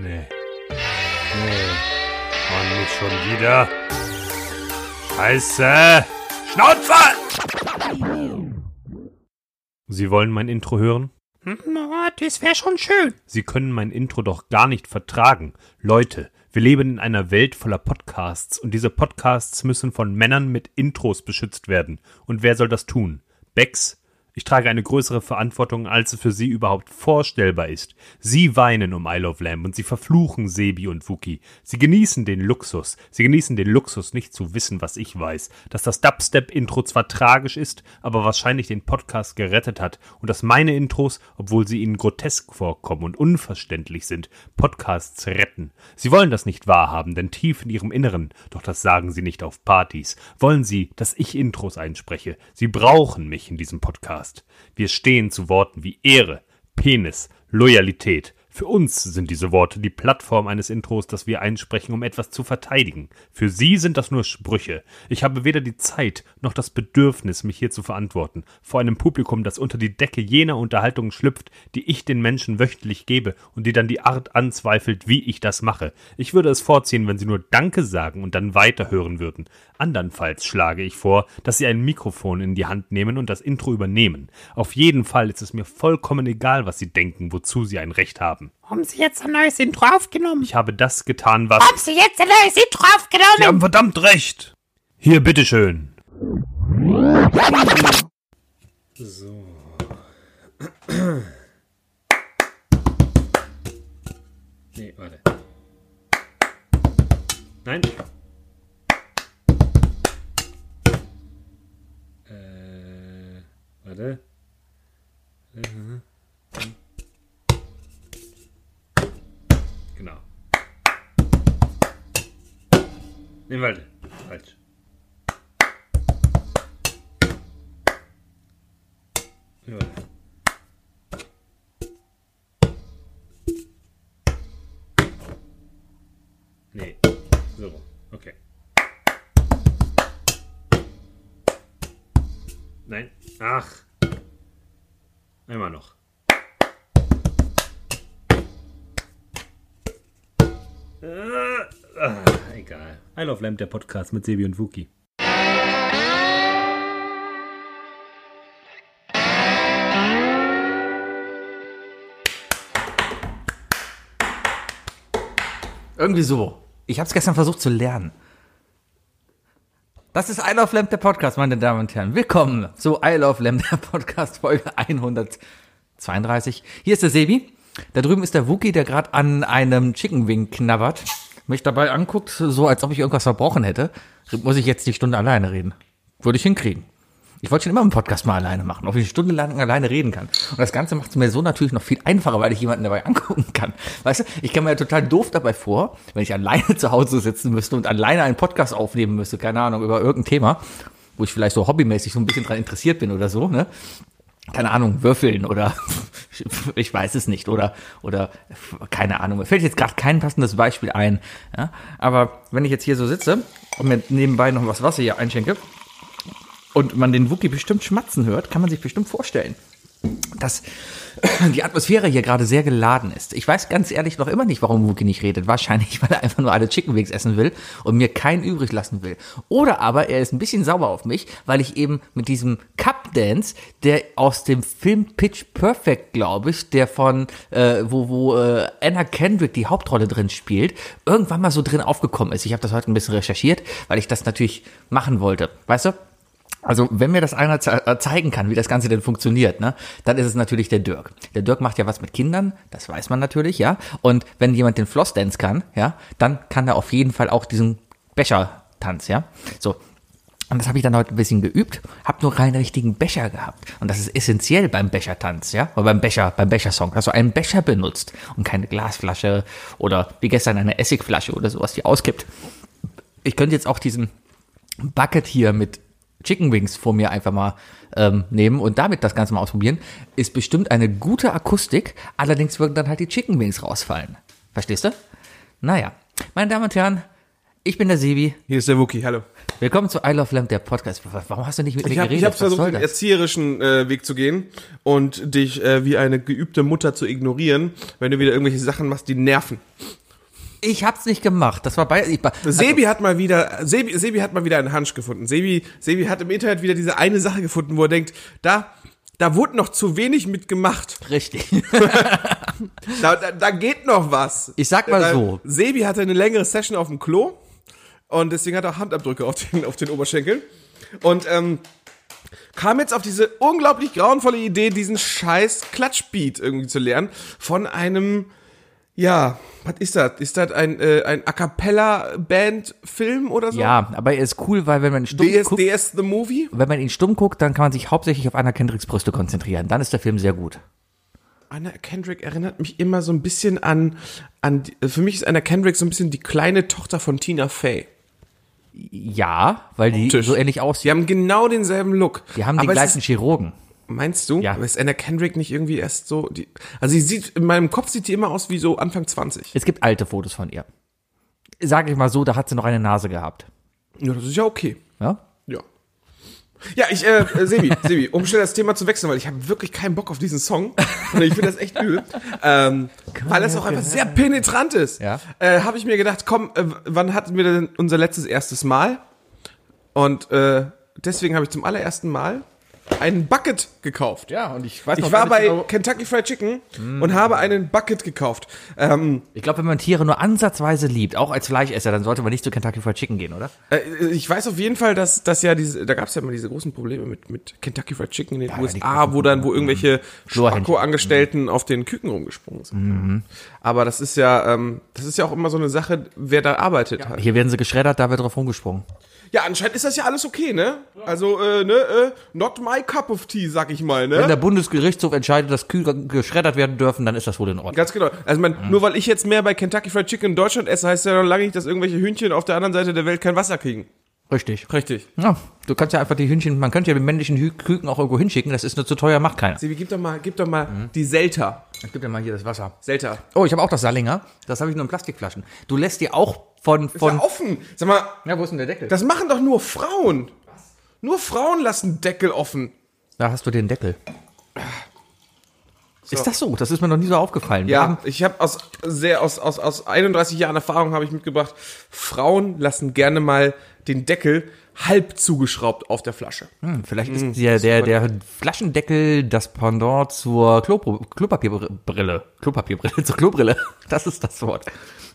Nee. Nee. Mann, nicht schon wieder. Scheiße! Schnauze! Sie wollen mein Intro hören? Hm, das wäre schon schön. Sie können mein Intro doch gar nicht vertragen. Leute, wir leben in einer Welt voller Podcasts und diese Podcasts müssen von Männern mit Intros beschützt werden. Und wer soll das tun? Becks, ich trage eine größere Verantwortung, als es für Sie überhaupt vorstellbar ist. Sie weinen um Isle of Lamb und Sie verfluchen Sebi und Wookie. Sie genießen den Luxus. Sie genießen den Luxus, nicht zu wissen, was ich weiß. Dass das Dubstep-Intro zwar tragisch ist, aber wahrscheinlich den Podcast gerettet hat. Und dass meine Intros, obwohl sie Ihnen grotesk vorkommen und unverständlich sind, Podcasts retten. Sie wollen das nicht wahrhaben, denn tief in Ihrem Inneren, doch das sagen Sie nicht auf Partys, wollen Sie, dass ich Intros einspreche. Sie brauchen mich in diesem Podcast. Podcast. Wir stehen zu Worten wie Ehre, Penis, Loyalität, für uns sind diese Worte die Plattform eines Intros, das wir einsprechen, um etwas zu verteidigen. Für Sie sind das nur Sprüche. Ich habe weder die Zeit noch das Bedürfnis, mich hier zu verantworten, vor einem Publikum, das unter die Decke jener Unterhaltungen schlüpft, die ich den Menschen wöchentlich gebe und die dann die Art anzweifelt, wie ich das mache. Ich würde es vorziehen, wenn Sie nur Danke sagen und dann weiterhören würden. Andernfalls schlage ich vor, dass Sie ein Mikrofon in die Hand nehmen und das Intro übernehmen. Auf jeden Fall ist es mir vollkommen egal, was Sie denken, wozu Sie ein Recht haben. Haben Sie jetzt ein neues Intro aufgenommen? Ich habe das getan, was. Haben Sie jetzt ein neues Intro aufgenommen? Sie haben verdammt recht. Hier, bitteschön. So. Nee, warte. Nein. Äh, warte. Mhm. Genau. Nee, warte. Falsch. Nee, warte. Egal. I Love Lamp, der Podcast mit Sebi und Wookie. Irgendwie so. Ich habe es gestern versucht zu lernen. Das ist I Love Lamp, der Podcast, meine Damen und Herren. Willkommen zu I Love Lamp, der Podcast, Folge 132. Hier ist der Sebi. Da drüben ist der Wookie, der gerade an einem Chicken Wing knabbert. Mich dabei anguckt, so als ob ich irgendwas verbrochen hätte. Muss ich jetzt die Stunde alleine reden? Würde ich hinkriegen. Ich wollte schon immer einen Podcast mal alleine machen, ob ich eine Stunde lang alleine reden kann. Und das Ganze macht es mir so natürlich noch viel einfacher, weil ich jemanden dabei angucken kann. Weißt du, ich kann mir ja total doof dabei vor, wenn ich alleine zu Hause sitzen müsste und alleine einen Podcast aufnehmen müsste, keine Ahnung, über irgendein Thema, wo ich vielleicht so hobbymäßig so ein bisschen dran interessiert bin oder so, ne? Keine Ahnung, würfeln oder ich weiß es nicht oder oder keine Ahnung. Mir fällt jetzt gerade kein passendes Beispiel ein. Ja? Aber wenn ich jetzt hier so sitze und mir nebenbei noch was Wasser hier einschenke und man den Wookie bestimmt schmatzen hört, kann man sich bestimmt vorstellen, dass die Atmosphäre hier gerade sehr geladen ist. Ich weiß ganz ehrlich noch immer nicht, warum Wookie nicht redet. Wahrscheinlich, weil er einfach nur alle Chicken Wings essen will und mir keinen übrig lassen will. Oder aber er ist ein bisschen sauer auf mich, weil ich eben mit diesem Cup Dance, der aus dem Film Pitch Perfect, glaube ich, der von, äh, wo, wo äh, Anna Kendrick die Hauptrolle drin spielt, irgendwann mal so drin aufgekommen ist. Ich habe das heute ein bisschen recherchiert, weil ich das natürlich machen wollte. Weißt du? Also, wenn mir das einer äh, zeigen kann, wie das Ganze denn funktioniert, ne, dann ist es natürlich der Dirk. Der Dirk macht ja was mit Kindern, das weiß man natürlich, ja. Und wenn jemand den Flossdance kann, ja, dann kann er auf jeden Fall auch diesen Becher-Tanz, ja. So. Und das habe ich dann heute ein bisschen geübt, habe nur keinen richtigen Becher gehabt. Und das ist essentiell beim Bechertanz, ja, oder beim Becher, beim Bechersong, dass du einen Becher benutzt und keine Glasflasche oder wie gestern eine Essigflasche oder sowas, die auskippt. Ich könnte jetzt auch diesen Bucket hier mit Chicken Wings vor mir einfach mal ähm, nehmen und damit das Ganze mal ausprobieren, ist bestimmt eine gute Akustik. Allerdings würden dann halt die Chicken Wings rausfallen. Verstehst du? Naja, meine Damen und Herren, ich bin der Sebi. Hier ist der Wookie, hallo. Willkommen zu I Love Lamp, der Podcast. Warum hast du nicht mit mir Ich habe geredet? ich hab Was versucht, den erzieherischen äh, Weg zu gehen und dich äh, wie eine geübte Mutter zu ignorieren, wenn du wieder irgendwelche Sachen machst, die nerven. Ich hab's nicht gemacht. Das war bei. Ich, also, Sebi hat mal wieder, Sebi, Sebi hat mal wieder einen Hunch gefunden. Sebi, Sebi hat im Internet wieder diese eine Sache gefunden, wo er denkt, da, da wurde noch zu wenig mit gemacht. richtig. Da, da, da geht noch was. Ich sag mal Weil so. Sebi hatte eine längere Session auf dem Klo und deswegen hat er auch Handabdrücke auf den, auf den Oberschenkeln. Und ähm, kam jetzt auf diese unglaublich grauenvolle Idee, diesen scheiß Klatschbeat irgendwie zu lernen von einem, ja, was ist das? Ist das ein, äh, ein A Cappella-Band-Film oder so? ja, aber er ist cool, weil wenn man ihn stumm DS, guckt, DS The Movie? wenn man ihn stumm guckt, dann kann man sich hauptsächlich auf Anna Kendricks Brüste konzentrieren. Dann ist der Film sehr gut. Anna Kendrick erinnert mich immer so ein bisschen an, an, die- für mich ist Anna Kendrick so ein bisschen die kleine Tochter von Tina Fey. Ja, weil die Optisch. so ähnlich Die aussehen. haben genau denselben Look. Die haben Aber es gleichen Chirurgen. Meinst du? Ja. Aber ist Anna Kendrick nicht irgendwie erst so, die, also sie sieht, in meinem Kopf sieht die immer aus wie so Anfang 20. Es gibt alte Fotos von ihr. Sag ich mal so, da hat sie noch eine Nase gehabt. Ja, das ist ja okay. Ja? Ja. Ja, ich, äh, äh, Sebi, Sebi, um schnell das Thema zu wechseln, weil ich habe wirklich keinen Bock auf diesen Song. Und ich finde das echt übel. Ähm, weil es auch einfach sehr penetrant ist. Ja. Äh, habe ich mir gedacht, komm, äh, wann hatten wir denn unser letztes erstes Mal? Und äh, deswegen habe ich zum allerersten Mal einen Bucket gekauft. Ja, und ich weiß Ich war bei Kentucky Fried Chicken Mm. und habe einen Bucket gekauft. Ähm, Ich glaube, wenn man Tiere nur ansatzweise liebt, auch als Fleischesser, dann sollte man nicht zu Kentucky Fried Chicken gehen, oder? äh, ich weiß auf jeden Fall, dass, dass ja diese, da gab es ja mal diese großen Probleme mit, mit Kentucky Fried Chicken in den die USA, wo dann, wo irgendwelche Chlorhähnchen. Spacko-Angestellten auf den Küken rumgesprungen sind. Mhm. Aber das ist ja, ähm, das ist ja auch immer so eine Sache, wer da arbeitet halt. Hier werden sie geschreddert, da wird drauf rumgesprungen. Ja, anscheinend ist das ja alles okay, ne? Also, äh, ne, äh, not my cup of tea, sag ich mal, ne? Wenn der Bundesgerichtshof entscheidet, dass Kühe geschreddert werden dürfen, dann ist das wohl in Ordnung. Ganz genau. Also man, Mhm. nur weil ich jetzt mehr bei Kentucky Fried Chicken in Deutschland esse, heißt ja noch lange nicht, dass irgendwelche Hühnchen auf der anderen Seite der Welt kein Wasser kriegen. Richtig. Richtig. Ja, du kannst ja einfach die Hühnchen, man könnte ja die männlichen Hü Küken auch irgendwo hinschicken, das ist nur zu teuer, macht keiner. Sebi, gib doch mal, gib doch mal Mhm. die Selta. Ich gib dir mal hier das Wasser. Selta. Oh, ich habe auch das Salinger. Das habe ich nur in Plastikflaschen. Du lässt dir auch von, Ist von, ja offen. Sag mal, ja, wo ist denn der Deckel? das machen doch nur Frauen. Nur Frauen lassen Deckel offen. Da hast du den Deckel. Ist das so? Das ist mir noch nie so aufgefallen. Ja, haben- ich habe aus sehr aus, aus, aus 31 Jahren Erfahrung habe ich mitgebracht, Frauen lassen gerne mal den Deckel halb zugeschraubt auf der Flasche. Hm, vielleicht ist der, der, der Flaschendeckel das Pendant zur Klo Klopapierbrille. Klopapierbrille, zur Klobrille. Das ist das Wort.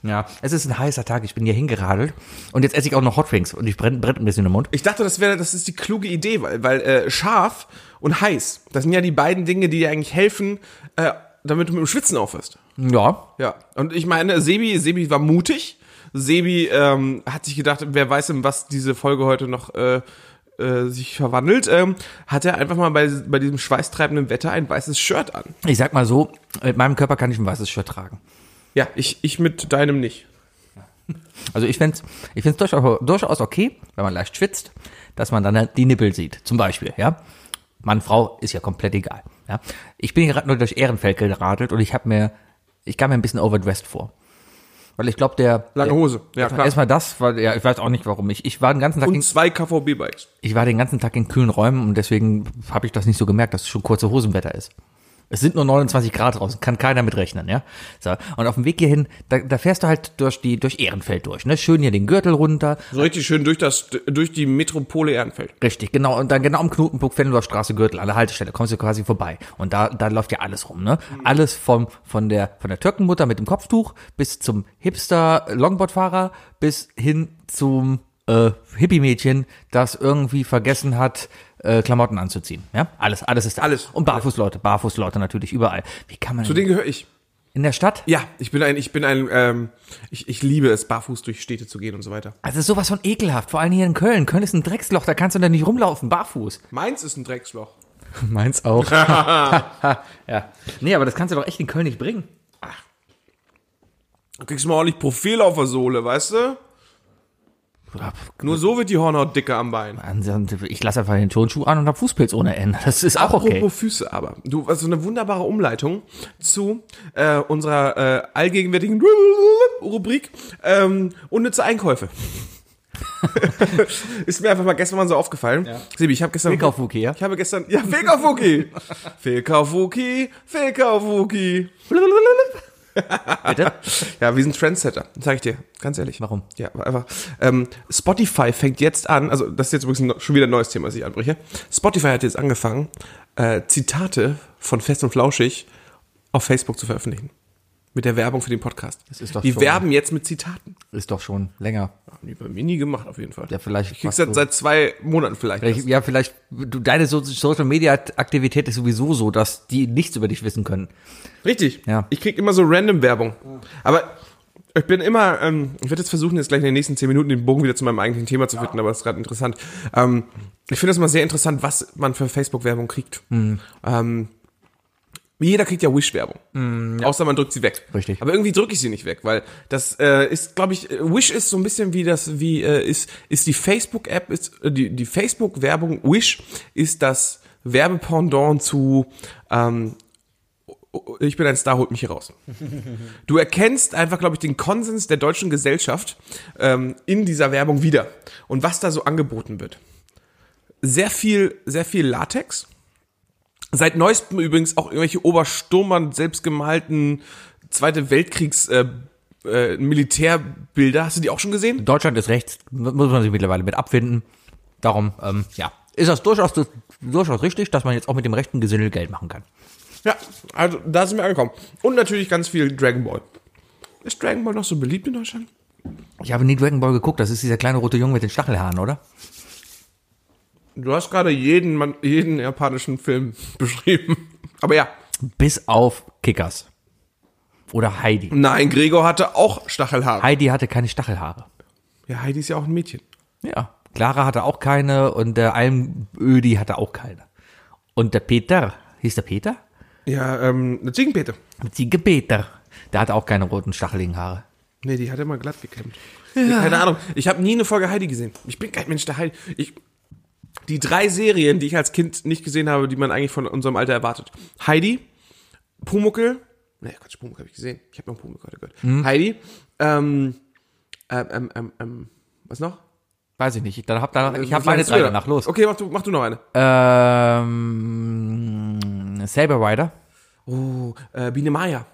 Ja, es ist ein heißer Tag. Ich bin hier hingeradelt. Und jetzt esse ich auch noch Hot Wings. Und ich brennt, brennt ein bisschen im Mund. Ich dachte, das wäre, das ist die kluge Idee, weil, weil äh, scharf und heiß, das sind ja die beiden Dinge, die dir eigentlich helfen, äh, damit du mit dem Schwitzen aufhörst. Ja. Ja. Und ich meine, Sebi, Sebi war mutig. Sebi ähm, hat sich gedacht, wer weiß, in was diese Folge heute noch äh, äh, sich verwandelt, ähm, hat er einfach mal bei, bei diesem schweißtreibenden Wetter ein weißes Shirt an. Ich sag mal so, mit meinem Körper kann ich ein weißes Shirt tragen. Ja, ich, ich mit deinem nicht. Also ich find's, ich find's durchaus, durchaus okay, wenn man leicht schwitzt, dass man dann die Nippel sieht. Zum Beispiel, ja. Mann, Frau ist ja komplett egal. Ja. Ich bin gerade nur durch Ehrenfeld geradelt und ich habe mir, ich kam mir ein bisschen overdressed vor. Weil ich glaube, der Lange Hose, ja klar. Erstmal das, weil ja, ich weiß auch nicht warum. Ich, ich war den ganzen Tag in, Und zwei KVB-Bikes. ich war den ganzen Tag in kühlen Räumen und deswegen habe ich das nicht so gemerkt, dass es schon kurze Hosenwetter ist. Es sind nur 29 Grad draußen, kann keiner mit rechnen, ja. So. Und auf dem Weg hierhin, da, da fährst du halt durch die, durch Ehrenfeld durch, ne? Schön hier den Gürtel runter. So richtig schön durch das, durch die Metropole Ehrenfeld. Richtig, genau. Und dann genau am Knotenpunkt Fennendorfer Straße Gürtel, an der Haltestelle, kommst du quasi vorbei. Und da, da läuft ja alles rum, ne? Alles vom, von der, von der Türkenmutter mit dem Kopftuch bis zum Hipster Longboardfahrer bis hin zum, äh, Hippie-Mädchen, das irgendwie vergessen hat, äh, Klamotten anzuziehen. Ja, alles, alles ist da. Alles. Und Barfußleute, Barfußleute natürlich überall. Wie kann man Zu denen gehöre ich. in der Stadt? Ja, ich bin ein, ich bin ein, ähm, ich, ich liebe es, barfuß durch Städte zu gehen und so weiter. Also sowas von ekelhaft, vor allem hier in Köln. Köln ist ein Drecksloch, da kannst du da nicht rumlaufen, barfuß. Meins ist ein Drecksloch. Meins auch. ja. Nee, aber das kannst du doch echt in Köln nicht bringen. Du kriegst mal ordentlich Profil auf der Sohle, weißt du? Nur so wird die Hornhaut dicker am Bein. Ich lasse einfach den Turnschuh an und hab Fußpilz ohne Ende. Das ist auch okay. Apropos Füße aber. Du, also eine wunderbare Umleitung zu äh, unserer äh, allgegenwärtigen Rubrik ähm, unnütze Einkäufe. ist mir einfach mal gestern mal so aufgefallen. Sebi, ich habe gestern. Wookie, ja? Ich habe gestern. Ja, Weg auf Wookie. Bitte? Ja, wir sind Trendsetter, sag ich dir, ganz ehrlich. Warum? Ja, einfach. Ähm, Spotify fängt jetzt an, also das ist jetzt übrigens schon wieder ein neues Thema, das ich anbreche. Spotify hat jetzt angefangen, äh, Zitate von Fest und Flauschig auf Facebook zu veröffentlichen. Mit der Werbung für den Podcast. Das ist doch Die schon- werben jetzt mit Zitaten. Ist doch schon länger. Haben die bei mir nie gemacht, auf jeden Fall. Ja, vielleicht Ich krieg's seit, seit zwei Monaten vielleicht. Vielleicht, ja, vielleicht, du, deine so Social Media Aktivität ist sowieso so, dass die nichts über dich wissen können. Richtig. Ja. Ich krieg immer so random Werbung. Aber ich bin immer, ähm, ich werde jetzt versuchen, jetzt gleich in den nächsten zehn Minuten den Bogen wieder zu meinem eigentlichen Thema zu finden, aber das ist gerade interessant. Ähm, ich finde das immer sehr interessant, was man für Facebook-Werbung kriegt. Ähm, jeder kriegt ja Wish-Werbung. Außer man drückt sie weg. Richtig. Aber irgendwie drücke ich sie nicht weg, weil das äh, ist, glaube ich, äh, Wish ist so ein bisschen wie das, wie äh, ist, ist die Facebook-App, ist äh, die, die Facebook-Werbung Wish ist das Werbependant zu ähm, ich bin ein Star, holt mich hier raus. Du erkennst einfach, glaube ich, den Konsens der deutschen Gesellschaft ähm, in dieser Werbung wieder und was da so angeboten wird. Sehr viel, sehr viel Latex. Seit neuestem übrigens auch irgendwelche Obersturmern selbstgemalten Zweite Weltkriegs äh, äh, Militärbilder. Hast du die auch schon gesehen? Deutschland ist rechts, muss man sich mittlerweile mit abfinden. Darum, ähm, ja, ist das durchaus, durchaus richtig, dass man jetzt auch mit dem rechten Gesindel Geld machen kann. Ja, also da sind wir angekommen. Und natürlich ganz viel Dragon Ball. Ist Dragon Ball noch so beliebt in Deutschland? Ich habe nie Dragon Ball geguckt, das ist dieser kleine rote Junge mit den Stachelhaaren, oder? Du hast gerade jeden, jeden japanischen Film beschrieben. Aber ja. Bis auf Kickers. Oder Heidi. Nein, Gregor hatte auch Stachelhaare. Heidi hatte keine Stachelhaare. Ja, Heidi ist ja auch ein Mädchen. Ja. Clara hatte auch keine und der Almödi hatte auch keine. Und der Peter, hieß der Peter? Ja, ähm, eine Ziegenpete. Ziege Peter. Der hatte auch keine roten stacheligen Haare. Nee, die hat immer glatt gekämmt. Ja. Keine Ahnung. Ich habe nie eine Folge Heidi gesehen. Ich bin kein Mensch, der Heidi. Ich, die drei Serien, die ich als Kind nicht gesehen habe, die man eigentlich von unserem Alter erwartet. Heidi, Pumuckel. Nee, Quatsch, Pumuckel habe ich gesehen. Ich habe noch Pumuckel heute gehört. Heidi, ähm, ähm, ähm, ähm, ähm, was noch? Weiß ich nicht. Dann hab ich habe meine drei da? danach. Los. Okay, mach du, mach du noch eine. Ähm, Saber Rider. Oh, äh, Biene Maya.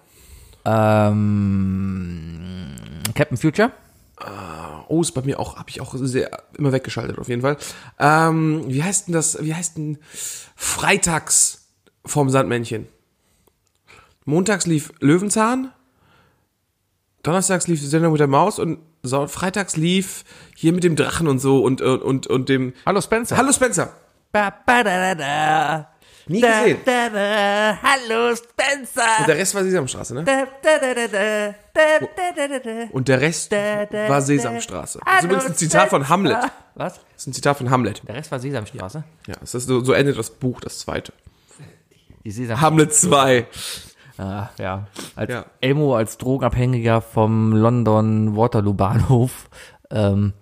Ähm, Captain Future. Oh, ist bei mir auch, habe ich auch sehr immer weggeschaltet auf jeden Fall. Ähm, wie heißt denn das? Wie heißt denn Freitags vom Sandmännchen? Montags lief Löwenzahn, Donnerstags lief die Sendung mit der Maus und Freitags lief hier mit dem Drachen und so und und und, und dem Hallo Spencer. Hallo Spencer. Ba, ba, da, da, da. Nie Da, gesehen. da, da. Hallo Spencer. Und der Rest war Sesamstraße, ne? Da, da, da, da, da. Da, da, da, da, da. Und der Rest Da, da, war da. Sesamstraße. Das ist übrigens ein Zitat von Hamlet. Was? Das ist ein Zitat von Hamlet. Der Rest war Sesamstraße. Ja, das ist so, so endet das Buch, das zweite. Die Sesam Hamlet 2. Ah, ja. Als Ja. Elmo als Drogenabhängiger vom London Waterloo Bahnhof ähm,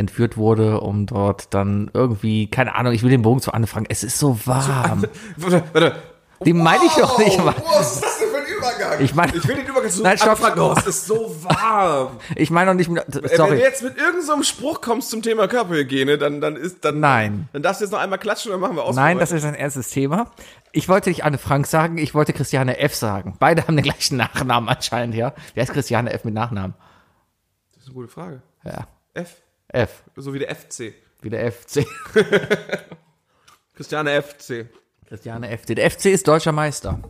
entführt wurde, um dort dann irgendwie, keine Ahnung, ich will den Bogen zu Anne fragen. Es ist so warm. Warte, warte. Die meine ich doch nicht mal. Was ist das denn für ein Übergang? Ich meine- ich will den Übergang zu Nein, stopp. Raus. Es ist so warm. Ich meine doch nicht, mit- Ey, Wenn du sorry. jetzt mit irgendeinem so Spruch kommst zum Thema Körperhygiene, dann, dann ist, dann, Nein. dann darfst du jetzt noch einmal klatschen und dann machen wir aus. Nein, das ist ein ernstes Thema. Ich wollte nicht Anne Frank sagen, ich wollte Christiane F. sagen. Beide haben den gleichen Nachnamen anscheinend, ja. Wer ist Christiane F. mit Nachnamen? Das ist eine gute Frage. Ja. F. F. So wie der FC. Wie der FC. Christiane FC. Christiane FC. Der FC ist deutscher Meister.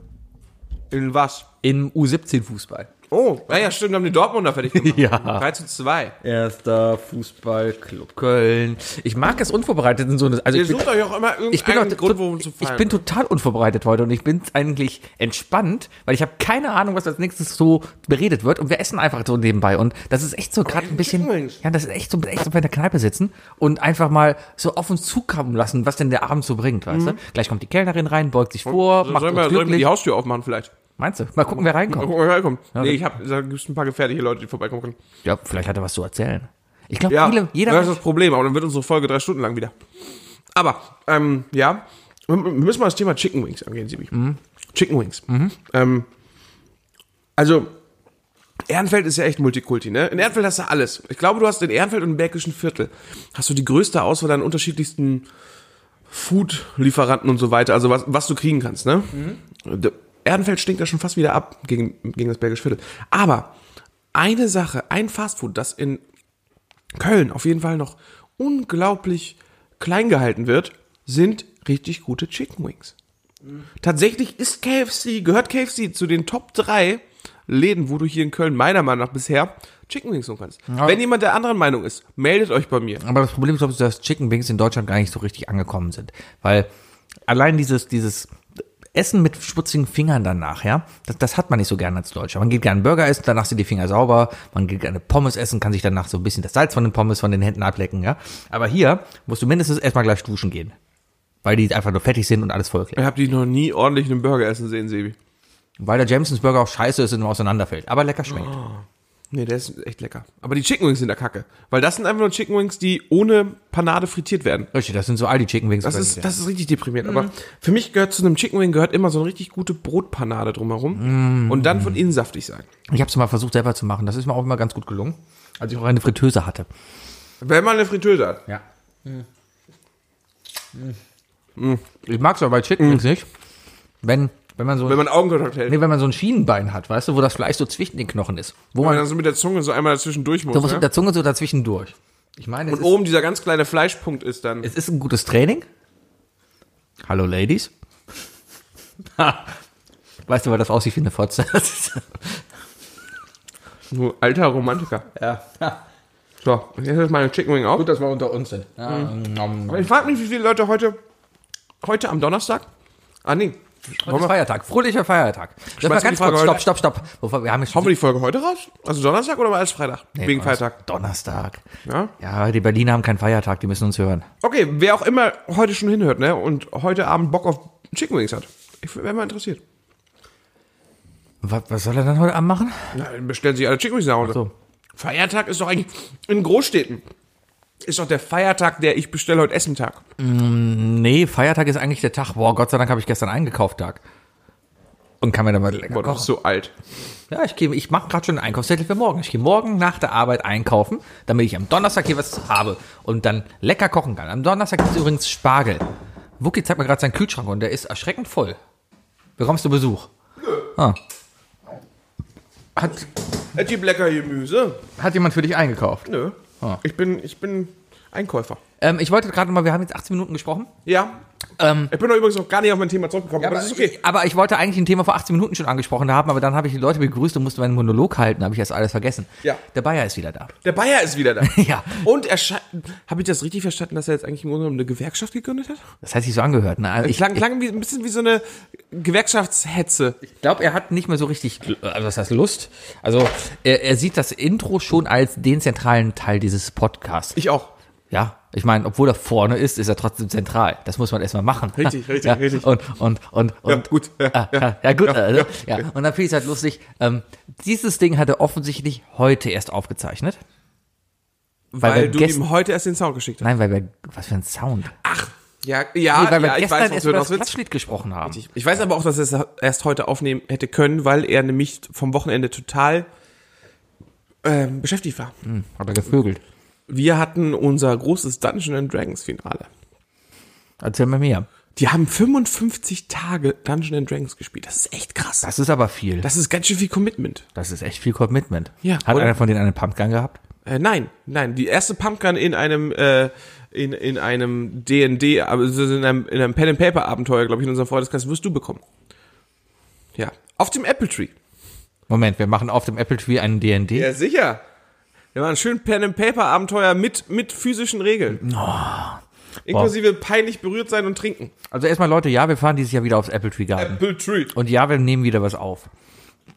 In was? Im U17-Fußball. Oh, ja, ja, stimmt, wir haben die Dortmunder fertig gemacht. Ja. 3 zu 2. Erster Fußballclub Köln. Ich mag es unvorbereitet in so eine, also Ihr ich bin, sucht euch auch immer ich bin, irgendeinen auch, Grund, worum zu ich feiern. bin total unvorbereitet heute und ich bin eigentlich entspannt, weil ich habe keine Ahnung, was als nächstes so beredet wird und wir essen einfach so nebenbei und das ist echt so gerade ein bisschen, ja, das ist echt so, echt so bei der Kneipe sitzen und einfach mal so auf uns zukommen lassen, was denn der Abend so bringt, weißt du? Gleich kommt die Kellnerin rein, beugt sich vor, macht sollen uns wir, sollen wir glücklich. die Haustür aufmachen vielleicht? Meinst du? Mal gucken, wer reinkommt. Mal, wer kommt. Nee, ich hab, da gibt's ein paar gefährliche Leute, die vorbeikommen können. Ja, vielleicht hat er was zu erzählen. Ich glaube, Ja, jeder das ist das Problem, aber dann wird unsere Folge drei Stunden lang wieder. Aber, ähm, ja, wir müssen mal das Thema Chicken Wings angehen, Sibi. Mhm. Chicken Wings. Ähm, also, Ehrenfeld ist ja echt Multikulti, ne? In Ehrenfeld hast du alles. Ich glaube, du hast in Ehrenfeld und im Bergischen Viertel hast du die größte Auswahl an unterschiedlichsten Food-Lieferanten und so weiter, also was, was du kriegen kannst, ne? Der Ehrenfeld stinkt da schon fast wieder ab gegen, gegen das Bergische Viertel. Aber eine Sache, ein Fastfood, das in Köln auf jeden Fall noch unglaublich klein gehalten wird, sind richtig gute Chicken Wings. Tatsächlich ist KFC, gehört KFC zu den Top 3 Läden, wo du hier in Köln meiner Meinung nach bisher Chicken Wings holen kannst. Wenn jemand der anderen Meinung ist, meldet euch bei mir. Aber das Problem ist, dass Chicken Wings in Deutschland gar nicht so richtig angekommen sind. Weil allein dieses, dieses Essen mit schmutzigen Fingern danach, ja, das, das hat man nicht so gerne als Deutscher. Man geht gerne Burger essen, danach sind die Finger sauber. Man geht gerne Pommes essen, kann sich danach so ein bisschen das Salz von den Pommes von den Händen ablecken, ja. Aber hier musst du mindestens erstmal gleich duschen gehen. Weil die einfach nur fettig sind und alles voll Ich habe dich noch nie ordentlich einen Burger essen sehen, Sebi. Weil der Jamesons Burger auch scheiße ist und immer auseinanderfällt. Aber lecker schmeckt. Nee, der ist echt lecker. Aber die Chicken Wings sind da kacke. Weil das sind einfach nur Chicken Wings, die ohne Panade frittiert werden. Richtig, das sind so all die Chicken Wings. Das ist, das ist richtig deprimierend. Aber für mich gehört zu einem Chicken Wing gehört immer so eine richtig gute Brotpanade drumherum. Und dann von innen saftig sein. ich habe es mal versucht selber zu machen. Das ist mir auch immer ganz gut gelungen. Als ich auch eine Fritteuse hatte. Wenn man eine Fritteuse hat. Ja. Ich mag es aber bei Chicken Wings nicht. Wenn, wenn man so Wenn man Augenkontakt hält. nee, wenn man so ein Schienenbein hat, weißt du, wo das Fleisch so zwischen den Knochen ist. Wo Wenn man man dann so mit der Zunge so einmal dazwischen durch muss. so muss ne? mit der Zunge so dazwischen durch. Ich meine, Und ist, oben dieser ganz kleine Fleischpunkt ist dann. es ist ein gutes Training. Hallo Ladies. weißt du, weil das aussieht wie eine Fotze? Nur alter Romantiker. ja. So, jetzt ist meine Chicken Wing auf. Gut, dass wir unter uns sind. Ja. Aber ich frage mich, wie viele Leute heute, heute am Donnerstag, ah nee, Heute Feiertag, fröhlicher Feiertag. Das war ganz kurz, stopp, stopp, stopp. Bevor, wir haben jetzt hauen wir die Folge heute raus? Also Donnerstag oder war es Freitag? Wegen Feiertag. Donnerstag. Ja? Ja, die Berliner haben keinen Feiertag, die müssen uns hören. Okay, wer auch immer heute schon hinhört, ne, und heute Abend Bock auf Chicken Wings hat. Ich wäre mal interessiert. Was, was soll er dann heute Abend machen? Na, dann bestellen sich alle Chicken Wings nach Hause. so. Feiertag ist doch eigentlich in Großstädten. Ist doch der Feiertag, der ich bestelle heute Essen-Tag. Nee, Feiertag ist eigentlich der Tag. Boah, Gott sei Dank habe ich gestern eingekauft Tag. Und kann mir dann mal lecker Boah, du bist so alt. Ja, ich gehe, ich mache gerade schon einen Einkaufszettel für morgen. Ich gehe morgen nach der Arbeit einkaufen, damit ich am Donnerstag hier was habe und dann lecker kochen kann. Am Donnerstag gibt es übrigens Spargel. Wookie zeigt mir gerade seinen Kühlschrank und der ist erschreckend voll. Bekommst du Besuch? Ah. Hat, Es gibt lecker Gemüse. hat jemand für dich eingekauft? Nö. Ah. Ich bin, ich bin Einkäufer. Ähm, ich wollte gerade mal, wir haben jetzt 18 Minuten gesprochen. Ja. Ähm, Ich bin doch übrigens noch gar nicht auf mein Thema zurückgekommen, aber, aber, das ist okay. ich, aber ich wollte eigentlich ein Thema vor 18 Minuten schon angesprochen haben, aber dann habe ich die Leute begrüßt und musste meinen Monolog halten, habe ich erst alles vergessen. Ja. Der Bayer ist wieder da. Der Bayer ist wieder da. Ja. Und er scheint, habe ich das richtig verstanden, dass er jetzt eigentlich im Grunde genommen eine Gewerkschaft gegründet hat? Das hat sich so angehört. Ne? Also Ich ich klang, klang wie, ein bisschen wie so eine Gewerkschaftshetze. ich glaube, er hat nicht mehr so richtig, also was heißt Lust? Also er, er sieht das Intro schon als den zentralen Teil dieses Podcasts. Ich auch. Ja, ich meine, obwohl er vorne ist, ist er trotzdem zentral. Das muss man erstmal machen. Richtig, richtig, ja, richtig. Und, und, und, und. Ja, gut. Ja, ah, ja. ja, ja, gut. Ja, also, ja. Und dann finde ich es halt lustig. Ähm, dieses Ding hat er offensichtlich heute erst aufgezeichnet. Weil, wir du ihm heute erst den Sound geschickt hast. Nein, weil wir, was für ein Sound. Ja, ja, nee, weil wir ja ich gestern weiß, was erst über das. Klatschlied gesprochen haben. Ich weiß aber auch, dass er es erst heute aufnehmen hätte können, weil er nämlich vom Wochenende total ähm, beschäftigt war. Hm, hat er gevögelt. Wir hatten unser großes Dungeon and Dragons Finale. Erzähl mir mehr. Die haben 55 Tage Dungeon and Dragons gespielt. Das ist echt krass. Das ist aber viel. Das ist ganz schön viel Commitment. Das ist echt viel Commitment. Ja, Hat oder? einer von denen einen Pumpgun gehabt? Äh, nein, nein. Die erste Pumpgun in einem äh, in, in einem D&D, also in einem, in einem Pen and Paper Abenteuer, glaube ich, in unserem Freundeskreis wirst du bekommen. Ja, auf dem Apple Tree. Moment, wir machen auf dem Apple Tree einen D&D. Ja, sicher. Wir machen ein schön Pen and Paper Abenteuer mit mit physischen Regeln. Inklusive peinlich berührt sein und trinken. Also erstmal Leute, ja, wir fahren dieses Jahr wieder aufs Apple Tree Garden. Apple Tree. Und ja, wir nehmen wieder was auf.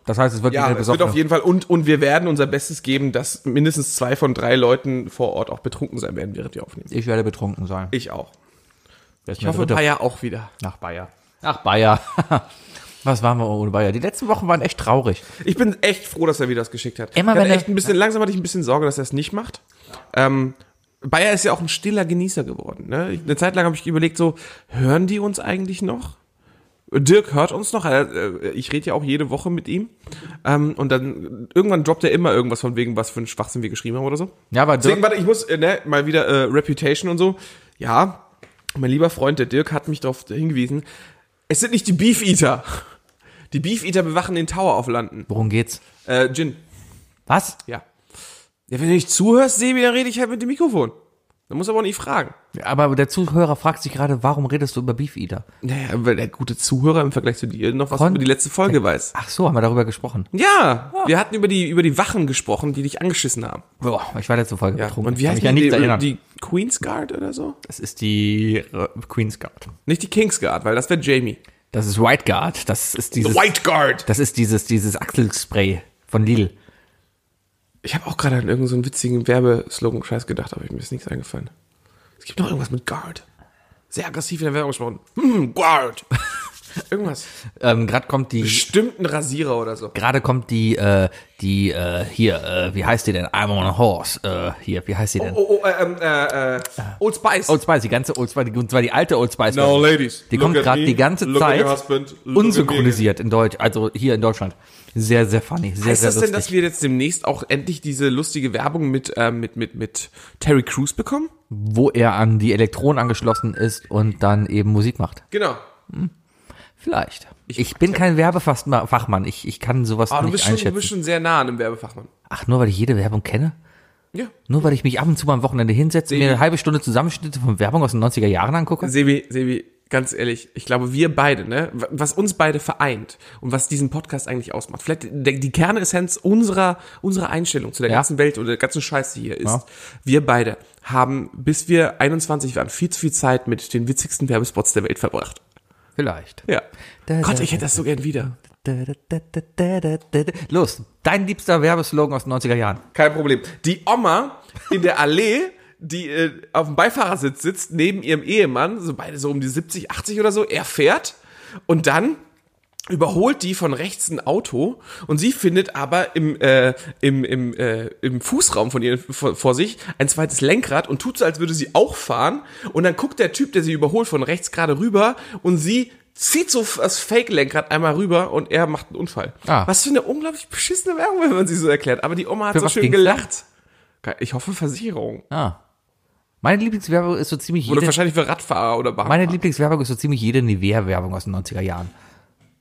Das heißt, es wird Ja, wieder es wird auf jeden Fall und und wir werden unser Bestes geben, dass mindestens zwei von drei Leuten vor Ort auch betrunken sein werden, während wir aufnehmen. ich werde betrunken sein. Ich auch. Ich hoffe, Bayer auch wieder. nach Bayer. Ach, Bayer. Was waren wir ohne Bayer? Die letzten Wochen waren echt traurig. Ich bin echt froh, dass er wieder das geschickt hat. Immer wenn er- echt ein bisschen, langsam hatte ich ein bisschen Sorge, dass er es nicht macht. Ähm, Bayer ist ja auch ein stiller Genießer geworden. Ne? Eine Zeit lang habe ich überlegt, so, hören die uns eigentlich noch? Dirk hört uns noch, äh, ich rede ja auch jede Woche mit ihm. Ähm, und dann irgendwann droppt er immer irgendwas von wegen, was für ein Schwachsinn wir geschrieben haben oder so. Ja, aber Deswegen, Dirk, warte, ich muss äh, ne, mal wieder äh, Reputation und so. Ja, mein lieber Freund, der Dirk hat mich darauf hingewiesen. Es sind nicht die Beef Eater. Die Beef Eater bewachen den Tower auf Landen. worum geht's? Äh, Jin, Was? ja. Ja, wenn du nicht zuhörst, Sebi, dann rede ich halt mit dem Mikrofon. Da muss aber auch nicht fragen. Aber der Zuhörer fragt sich gerade, warum redest du über Beef Eater? Naja, weil der gute Zuhörer im Vergleich zu dir noch was Kon- über die letzte Folge weiß. Ach so, haben wir darüber gesprochen. Ja, wir hatten über die, über die Wachen gesprochen, die dich angeschissen haben. Boah, ich war letzte Folge Ja, betrunken. und wie heißt die, ja nicht die, Queen's Guard oder so? das ist die äh, Queen's Guard. Nicht die King's Guard, weil das wäre Jamie. Das ist White Guard. Das ist dieses, White Guard! das ist dieses, dieses Achselspray von Lidl. Ich habe auch gerade an irgendeinen so einen witzigen Werbeslogan-Scheiß gedacht, aber mir ist nichts eingefallen. Es gibt noch irgendwas mit Guard. Sehr aggressiv in der Werbung gesprochen. Hm, Guard! irgendwas. Ähm, gerade kommt die, Bestimmt ein Rasierer oder so. gerade kommt die, äh, die, äh, hier, äh, wie heißt die denn? I'm on a horse. Äh, hier, wie heißt die denn? Oh, oh, äh, ähm, äh, äh, Old Spice. Old Spice, die ganze Old Spice, die- und zwar die alte Old Spice. Now, ladies, Die kommt gerade die ganze look Zeit husband, unsynchronisiert in Deutsch, also hier in Deutschland. Sehr, sehr funny, sehr, Heißt sehr das denn, dass lustig. wir jetzt demnächst auch endlich diese lustige Werbung mit, äh, mit, mit, mit Terry Crews bekommen? Wo er an die Elektronen angeschlossen ist und dann eben Musik macht. Genau. Vielleicht. Ich, bin kein Werbefachmann, ich, ich kann sowas Ah, du nicht bist, schon, du einschätzen. bist schon sehr nah an einem Werbefachmann. Ach, nur weil ich jede Werbung kenne? Ja. Nur weil ich mich ab und zu mal am Wochenende hinsetze, mir eine halbe Stunde Zusammenschnitte von Werbung aus den 90er Jahren angucke? Sebi, Sebi, ganz ehrlich, ich glaube, wir beide, ne, was uns beide vereint und was diesen Podcast eigentlich ausmacht, vielleicht die Kernessenz unserer, unserer Einstellung zu der Ja. ganzen Welt oder der ganzen Scheiße hier ist, Ja. wir beide haben, bis wir 21 waren, viel zu viel Zeit mit den witzigsten Werbespots der Welt verbracht. Vielleicht. Ja. Da, Gott, ich hätte das so gern wieder. Los, dein liebster Werbeslogan aus den 90er Jahren. Kein Problem. Die Oma in der Allee, die äh, auf dem Beifahrersitz sitzt, neben ihrem Ehemann, so beide so um die 70, 80 oder so, er fährt und dann überholt die von rechts ein Auto und sie findet aber im, äh, im, im, äh, im Fußraum von ihr vor, vor sich ein zweites Lenkrad und tut so, als würde sie auch fahren und dann guckt der Typ, der sie überholt, von rechts gerade rüber und sie zieht so das Fake-Lenkrad einmal rüber und er macht einen Unfall. Ah. Was für eine unglaublich beschissene Werbung, wenn man sie so erklärt. Aber die Oma hat Für so schön ging's da? gelacht. Ich hoffe Versicherung. Ah. Meine Lieblingswerbung ist so ziemlich Oder jede, wahrscheinlich für Radfahrer oder Bahn. meine Lieblingswerbung ist so ziemlich jede Nivea-Werbung aus den 90er Jahren.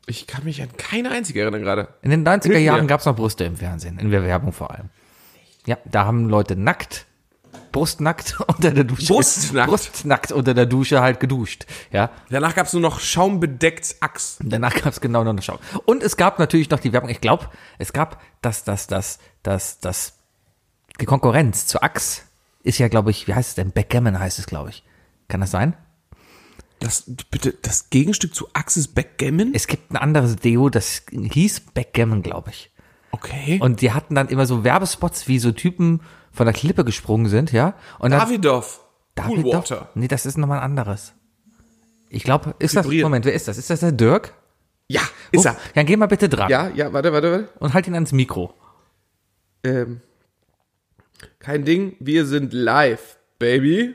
Ich kann mich an keine einzige erinnern gerade. In den 90er Hilf mir. Jahren gab's noch Brüste im Fernsehen, in der Werbung vor allem. Ja, da haben Leute nackt, brustnackt unter der Dusche. Brustnackt? Brustnackt unter der Dusche halt geduscht. Ja, Danach gab's nur noch schaumbedeckt Axt. danach gab's genau noch eine Schau. Und es gab natürlich noch die Werbung, ich glaube, es gab das, das, das, das, das, die Konkurrenz zu Axe ist ja, glaube ich, wie heißt es denn? Backgammon heißt es, glaube ich. Kann das sein? Das, bitte, das Gegenstück zu Axis Backgammon? Es gibt ein anderes Deo, das hieß Backgammon, glaube ich. Okay. Und die hatten dann immer so Werbespots, wie so Typen von der Klippe gesprungen sind, ja. Und Davidoff. David Cool doch- Water. Nee, das ist nochmal ein anderes. Ich glaube, ist das, Vibriert. Moment, wer ist das? Ist das der Dirk? Ja, ist er. Oh, Dann geh mal bitte dran. Ja, ja, warte, warte, warte. Und halt ihn ans Mikro. Ähm, kein Ding, wir sind live, Baby.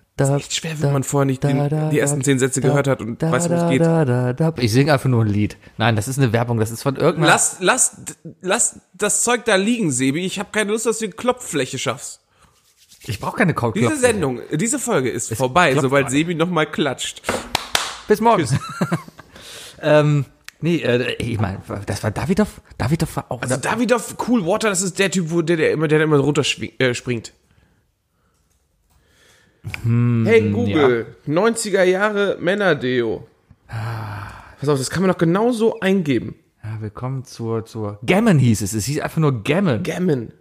da. Echt schwer, wenn man vorher nicht den, die ersten zehn Sätze gehört hat und weiß, worum es geht. Da, da, da. Ich singe einfach nur ein Lied. Nein, das ist eine Werbung, das ist von irgendeiner. Lass, lass, lass das Zeug da liegen, Sebi. Ich habe keine Lust, dass du die Klopffläche schaffst. ich brauche keine Cold Diese Sendung, diese Folge ist vorbei, klopft sobald gerade. Sebi nochmal klatscht. Bis morgen. ähm, nee, äh, ich meine, das war Davidoff. Davidoff war auch. Also Davidoff Cool Water, das ist der Typ, wo der, der immer, der da immer runterspringt. Äh, springt. Hey Google, 90er Jahre Männerdeo. Pass auf, das kann man doch genauso eingeben. ja, willkommen zur, zur. Gammon hieß es. Es hieß einfach nur Gammon. Gammon.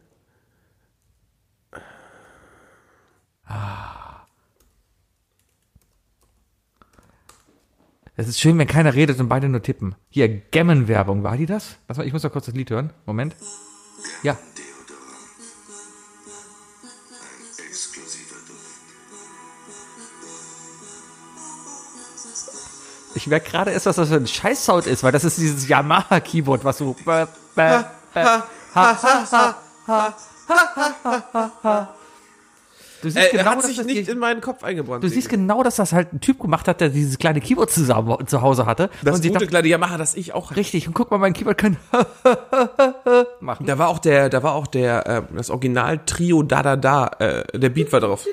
Es ist schön, wenn keiner redet und beide nur tippen. Hier, Gammon-Werbung, war die das? Lass mal, ich muss noch kurz das Lied hören. Moment. Ja. Ich merke gerade erst, was das für ein Scheiß-Sound ist, weil das ist dieses Yamaha-Keyboard, was so. Du siehst Äh, er genau, hat dass sich das nicht in meinen Kopf eingebrannt. Du siehst genau, dass das halt ein Typ gemacht hat, der dieses kleine Keyboard zusammen, zu Hause hatte. das und gute dachte, kleine Yamaha, das ich auch hatte. richtig, und guck mal, mein Keyboard kann machen. Da war auch der, da war auch der, äh, das Original Trio Da Da Da, äh, der Beat war drauf.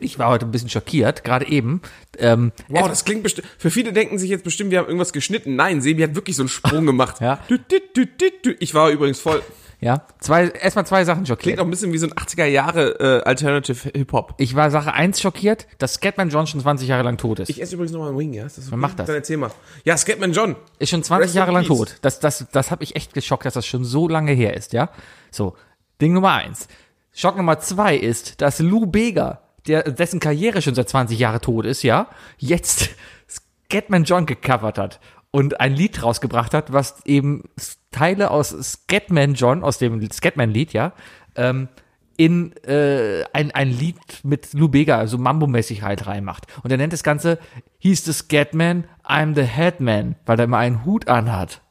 Ich war heute ein bisschen schockiert, gerade eben. Ähm, Wow, das klingt bestimmt. Für viele denken sich jetzt bestimmt, wir haben irgendwas geschnitten. Nein, Sebi hat wirklich so einen Sprung gemacht. Ja. Dü, dü, dü, dü, dü. Ich war übrigens voll. ja, zwei, erstmal zwei Sachen schockiert. Klingt auch ein bisschen wie so ein 80er Jahre äh, Alternative Hip Hop. Ich war Sache eins schockiert, dass Scatman John schon 20 Jahre lang tot ist. Ich esse übrigens nochmal einen Wing, ja? Ist das okay? macht das? Dann erzähl mal. Ja, Scatman John. ist schon 20 Rest Jahre lang tot. Das, das, das hat mich echt geschockt, dass das schon so lange her ist, ja. So, Ding Nummer eins. Schock Nummer zwei ist, dass Lou Bega, der, dessen Karriere schon seit 20 Jahren tot ist, ja, jetzt Scatman John gecovert hat und ein Lied rausgebracht hat, was eben Teile aus Scatman John, aus dem Scatman-Lied, ja, ähm, in äh, ein, ein Lied mit Lou Bega, also Mambo-mäßig halt reinmacht. Und er nennt das Ganze, he's the Scatman, I'm the Headman, weil er immer einen Hut anhat.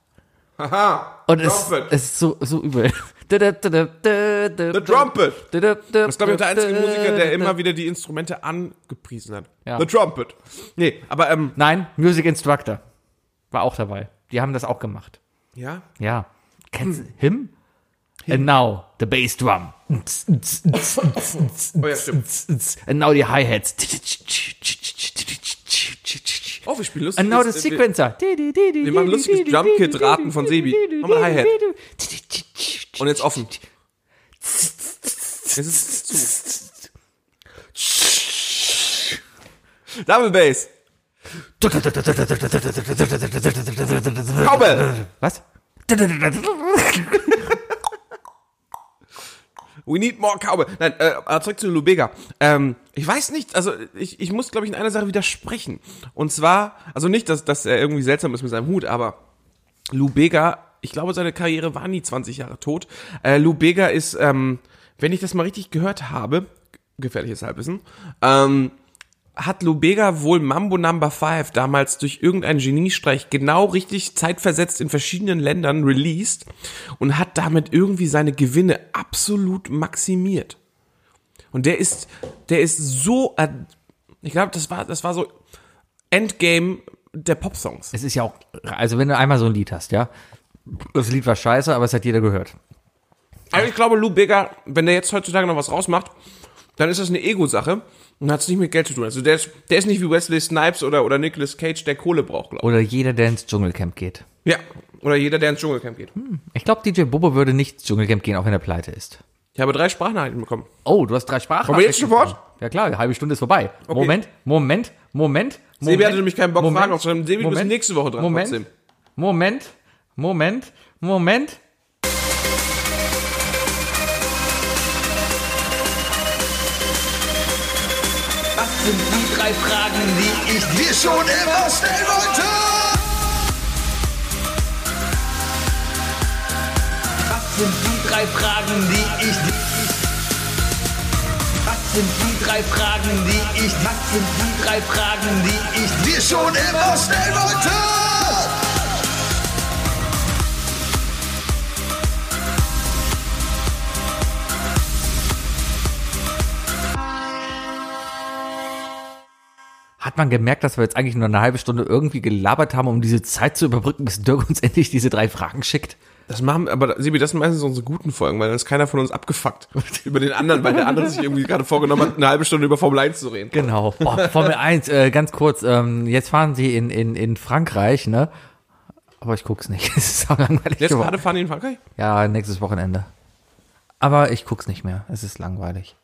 Haha. Und es, es ist so, so übel. The Trumpet. Das ist, glaube ich, der einzige Musiker, der immer wieder die Instrumente angepriesen hat. Ja. The Trumpet. Nee, aber, ähm, Nein, Music Instructor. War auch dabei. Die haben das auch gemacht. ja. Ja. Kennst du him? And now, the bass drum. Oh ja, stimmt. And now the hi-hats. Oh, wir spielen lustig. And now the sequencer. Wir machen lustiges Drumkit-Raten von Sebi. Mach mal Hi-Hat. Und jetzt offen. Es ist zu. Double Bass. Cowbell. Was? We need more Cowbell. Nein, äh, zurück zu Lubega. Ähm, ich weiß nicht, also ich, ich muss, glaube ich, in einer Sache widersprechen. Und zwar, also nicht, dass, dass er irgendwie seltsam ist mit seinem Hut, aber Lubega, ich glaube, seine Karriere war nie 20 Jahre tot. Äh, Lubega ist, ähm, wenn ich das mal richtig gehört habe, gefährliches Halbwissen, ähm, hat Lubega wohl Mambo Number 5 damals durch irgendeinen Geniestreich genau richtig zeitversetzt in verschiedenen Ländern released und hat damit irgendwie seine Gewinne absolut maximiert. Und der ist, der ist so, äh, ich glaube, das war, das war so Endgame der Popsongs. Es ist ja auch, also wenn du einmal so ein Lied hast, ja. Das Lied war scheiße, aber es hat jeder gehört. Also ich glaube, Lou Bega, wenn der jetzt heutzutage noch was rausmacht, dann ist das eine Ego-Sache und hat es nicht mit Geld zu tun. Also der ist, der ist nicht wie Wesley Snipes oder, oder Nicolas Cage, der Kohle braucht, glaube Oder jeder, der ins Dschungelcamp geht. ich. Ja. Oder jeder, der ins Dschungelcamp geht. Ich glaube, DJ Bobo würde nicht ins Dschungelcamp gehen, auch wenn er pleite ist. Ich habe drei Sprachnachrichten bekommen. Oh, du hast drei. Wollen wir jetzt sofort? Ja klar, die halbe Stunde ist vorbei. Moment, Moment, Moment. Sebi Moment, hatte nämlich keinen Bock, Moment, Fragen aufzuschreiben. Sebi, du bist Moment, nächste Woche dran Moment, trotzdem. Moment, Moment, Moment. Sind die drei Fragen, die ich dir schon immer stellen wollte? Was sind die drei Fragen, die ich dir... Was sind die drei Fragen, die ich... Was sind die drei Fragen, die ich dir schon immer stellen wollte? Hat man gemerkt, dass wir jetzt eigentlich nur eine halbe Stunde irgendwie gelabert haben, um diese Zeit zu überbrücken, bis Dirk uns endlich diese drei Fragen schickt? Das machen, aber Sebi, das sind meistens unsere guten Folgen, weil dann ist keiner von uns abgefuckt über den anderen, weil der andere sich irgendwie gerade vorgenommen hat, eine halbe Stunde über Formel 1 zu reden. Genau. Oh, Formel 1, äh, ganz kurz, ähm, jetzt fahren sie in, in, in Frankreich, ne? Aber ich guck's nicht. Es ist auch langweilig Jetzt gerade fahren die in Frankreich? Ja, nächstes Wochenende. Aber ich guck's nicht mehr. Es ist langweilig.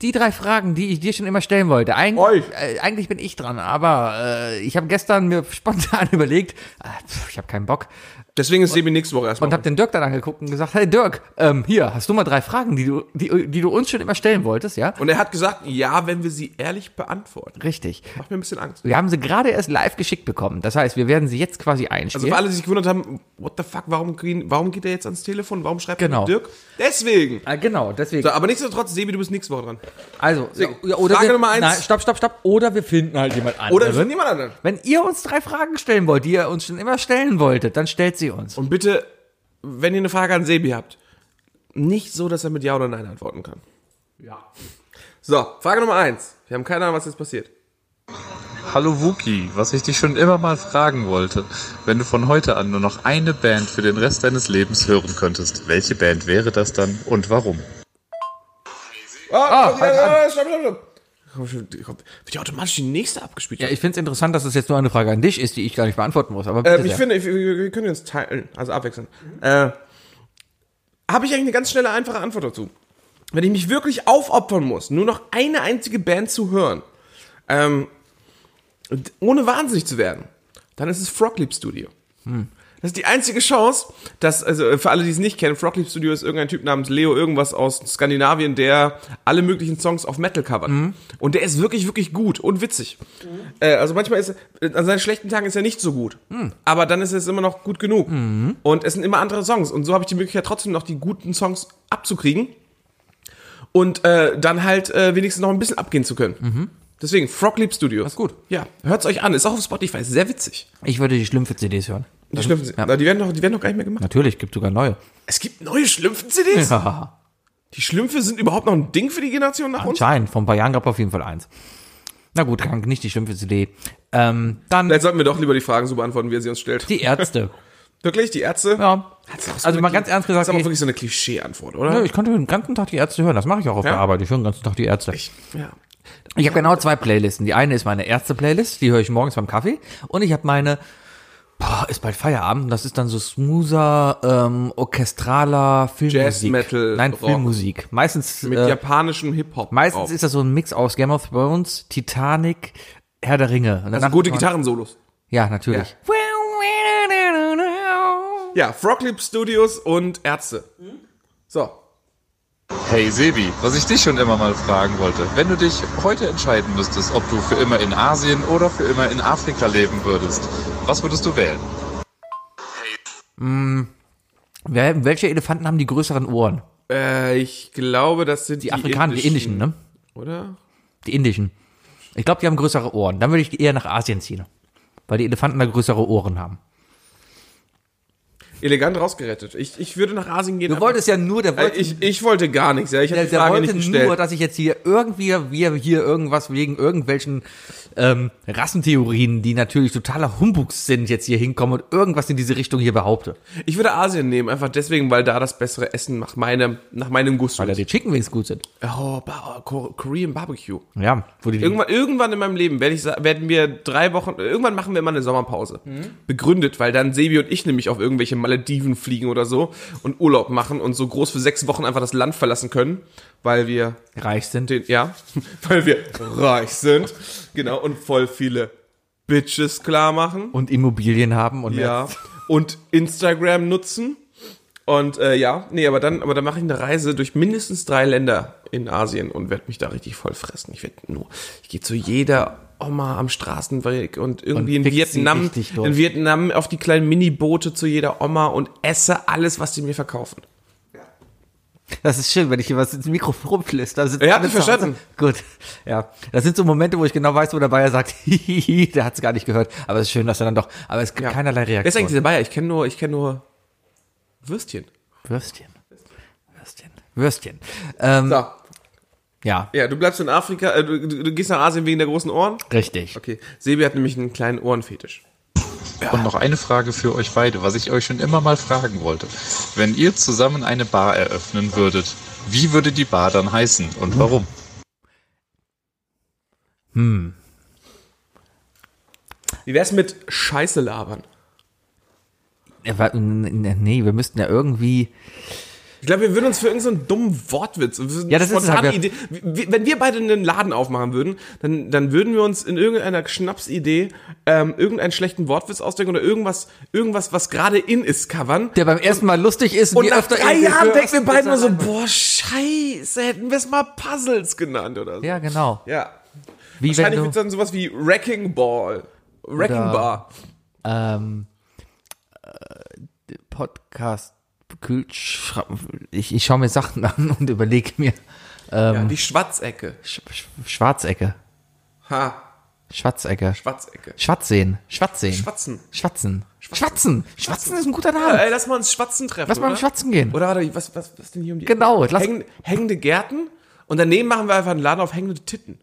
Die drei Fragen, die ich dir schon immer stellen wollte. Eig Euch. Äh, eigentlich bin ich dran, aber äh, ich habe gestern mir spontan überlegt, äh, pf, ich habe keinen Bock Deswegen ist Sebi nächste Woche erstmal. und habe den Dirk dann angeguckt und gesagt, hey Dirk, ähm, hier, hast du mal drei Fragen, die du, die, die du uns schon immer stellen wolltest, ja? und er hat gesagt, ja, wenn wir sie ehrlich beantworten. Richtig. Macht mir ein bisschen Angst. Wir haben sie gerade erst live geschickt bekommen. Das heißt, wir werden sie jetzt quasi Also einspielen. für alle, die sich gewundert haben, what the fuck, warum, warum geht er jetzt ans Telefon? Warum schreibt Genau. er Dirk? Deswegen. Ah, genau, deswegen. So, aber nichtsdestotrotz, Sebi, du bist nächste Woche dran. Also, ja, oder Frage wir, Nummer eins. Nein, stopp, stopp, stopp. Oder wir finden halt jemand anderen. Oder von niemand anderen. Wenn ihr uns drei Fragen stellen wollt, die ihr uns schon immer stellen wolltet, dann stellt sie uns. Und bitte, wenn ihr eine Frage an Sebi habt, nicht so, dass er mit Ja oder Nein antworten kann. Ja. So, Frage Nummer eins. Wir haben keine Ahnung, was jetzt passiert. Hallo Wookie, was ich dich schon immer mal fragen wollte. Wenn du von heute an nur noch eine Band für den Rest deines Lebens hören könntest, welche Band wäre das dann und warum? Ah, okay, ah, stopp, stopp, stopp. Wird ja automatisch die nächste abgespielt. Ja, ich finde es interessant, dass es jetzt nur eine Frage an dich ist, die ich gar nicht beantworten muss. Aber bitte Ähm, ich sehr. finde, ich, wir können uns teilen, also abwechseln. Äh, Habe ich eigentlich eine ganz schnelle, einfache Antwort dazu. Wenn ich mich wirklich aufopfern muss, nur noch eine einzige Band zu hören, ähm, ohne wahnsinnig zu werden, dann ist es Frogleap Studio. Das ist die einzige Chance, dass, also für alle, die es nicht kennen, Frogleap Studio ist irgendein Typ namens Leo irgendwas aus Skandinavien, der alle möglichen Songs auf Metal covert. Und der ist wirklich, wirklich gut und witzig. Äh, also manchmal ist er, an seinen schlechten Tagen ist er nicht so gut. Aber dann ist es immer noch gut genug. Und es sind immer andere Songs. Und so habe ich die Möglichkeit, trotzdem noch die guten Songs abzukriegen. Und äh, dann halt äh, wenigstens noch ein bisschen abgehen zu können. Deswegen, Frogleap Studios. Das ist gut. Ja, hört's euch an. Ist auch auf Spotify. Ist sehr witzig. Ich würde die Schlümpfe-CDs hören. Die Schlümpfen, ja. Na, die, werden doch, die werden doch gar nicht mehr gemacht. Natürlich, gibt sogar neue. Es gibt neue Schlümpfen-CDs? Ja, Die Schlümpfe sind überhaupt noch ein Ding für die Generation nach uns? anscheinend. Vor ein paar Jahren gab es auf jeden Fall eins. Na gut, krank, nicht die Schlümpfe-CD. Ähm, dann Vielleicht sollten wir doch lieber die Fragen so beantworten, wie er sie uns stellt. die Ärzte. Wirklich, die Ärzte? ja. Das so Also mal ganz ernst Das gesagt, ist aber ich- wirklich so eine Klischee-Antwort, oder? Nö, ich konnte den ganzen Tag die Ärzte hören. Das mache ich auch auf Ja? der Arbeit. Ich höre den ganzen Tag die Ärzte. Ich, ja. Ich habe genau zwei Playlisten. Die eine ist meine Ärzte-Playlist, die höre ich morgens beim Kaffee. Und ich habe meine, boah, ist bald Feierabend, das ist dann so smoother, ähm, orchestraler Filmmusik. Jazz, Metal, Nein, Rock. Filmmusik. Meistens, Mit äh, japanischem Hip-Hop. meistens drauf. ist das so ein Mix aus Game of Thrones, Titanic, Herr der Ringe. Und also gute Gitarrensolos. Ja, natürlich. Ja, Frogleap Studios und Ärzte. So. Hey Sebi, was ich dich schon immer mal fragen wollte. Wenn du dich heute entscheiden müsstest, ob du für immer in Asien oder für immer in Afrika leben würdest, was würdest du wählen? Wer, welche Elefanten haben die größeren Ohren? Äh, ich glaube, das sind die, Die Afrikaner, die indischen, ne? Oder? Die indischen. Ich glaube, die haben größere Ohren. Dann würde ich eher nach Asien ziehen. Weil die Elefanten da größere Ohren haben. Elegant rausgerettet. Ich, ich würde nach Asien gehen. Du wolltest ja nur, der Äh, wollte, ich, ich wollte gar nichts, ja. Ich der, die der Frage wollte nicht gestellt. nur, dass ich jetzt hier irgendwie, wir hier irgendwas wegen irgendwelchen ähm, Rassentheorien, die natürlich totaler Humbugs sind, jetzt hier hinkommen und irgendwas in diese Richtung hier behaupte. ich würde Asien nehmen, einfach deswegen, weil da das bessere Essen nach meinem, nach meinem Gusto Weil da die Chicken Wings gut sind. Oh, Korean Barbecue. Ja, wo die, Irgendwann, irgendwann in meinem Leben werde ich, werden wir drei Wochen, irgendwann machen wir mal eine Sommerpause. Begründet, weil dann Sebi und ich nämlich auf irgendwelche Malediven fliegen oder so und Urlaub machen und so groß für sechs Wochen einfach das Land verlassen können, weil wir reich sind. den, ja, weil wir reich sind. Genau, und voll viele Bitches klar machen. Und Immobilien haben und Ja. Und Instagram nutzen. Und äh, ja, nee, aber dann, aber dann mache ich eine Reise durch mindestens drei Länder in Asien und werde mich da richtig voll fressen. Ich werde nur, ich gehe zu jeder Oma am Straßenweg und irgendwie Und in Vietnam, in Vietnam auf die kleinen Miniboote zu jeder Oma und esse alles, was sie mir verkaufen. Das ist schön, wenn ich hier was ins Mikrofon flüster. Da sind Ja, zu Hause. verstanden? Gut. Ja. Das sind so Momente, wo ich genau weiß, wo der Bayer sagt, der hat es gar nicht gehört. Aber es ist schön, dass er dann doch, aber es gibt Ja. keinerlei Wer ist eigentlich Reaktion. dieser Bayer? Ich kenne nur, ich kenne nur Würstchen. Würstchen. Würstchen. Würstchen. Ähm, So. Ja, Ja, du bleibst in Afrika, äh, du, du, du gehst nach Asien wegen der großen Ohren? richtig. Okay. Sebi hat nämlich einen kleinen Ohrenfetisch. Und noch eine Frage für euch beide, was ich euch schon immer mal fragen wollte. Wenn ihr zusammen eine Bar eröffnen würdet, wie würde die Bar dann heißen und warum? Wie wär's mit Scheiße labern? Ja, Nee, wir müssten ja irgendwie. Ich glaube, wir würden uns für irgendeinen so dummen Wortwitz, Ja, das ist halt. Idee, wenn wir beide einen Laden aufmachen würden, dann, dann würden wir uns in irgendeiner Schnapsidee ähm, irgendeinen schlechten Wortwitz ausdenken oder irgendwas, irgendwas, was gerade in ist, covern. Der beim ersten Mal lustig ist Und wie nach drei Jahren denken wir beide nur so, boah, scheiße, hätten wir es mal Puzzles genannt oder so. Ja, genau. Ja. Wie Wahrscheinlich wird es dann sowas wie Wrecking Ball. Wrecking Oder- Bar. ähm, äh, Podcast, Kühlschrank, ich, ich schaue mir Sachen an und überlege mir, Ja, ähm, die Schwarzecke. Sch Sch Schwarzecke, Ha, Schwarzecke, Schwarzecke. Schwatzsehen, Schwatzsehen, Schwatzen. Schwatzen, Schwatzen, Schwatzen ist ein guter Ja, Name. ey, lass mal uns Schwatzen treffen. Lass mal oder? schwatzen gehen. Oder warte, was, was, was denn hier um die Genau, Häng, hängende Gärten und daneben machen wir einfach einen Laden auf hängende Titten.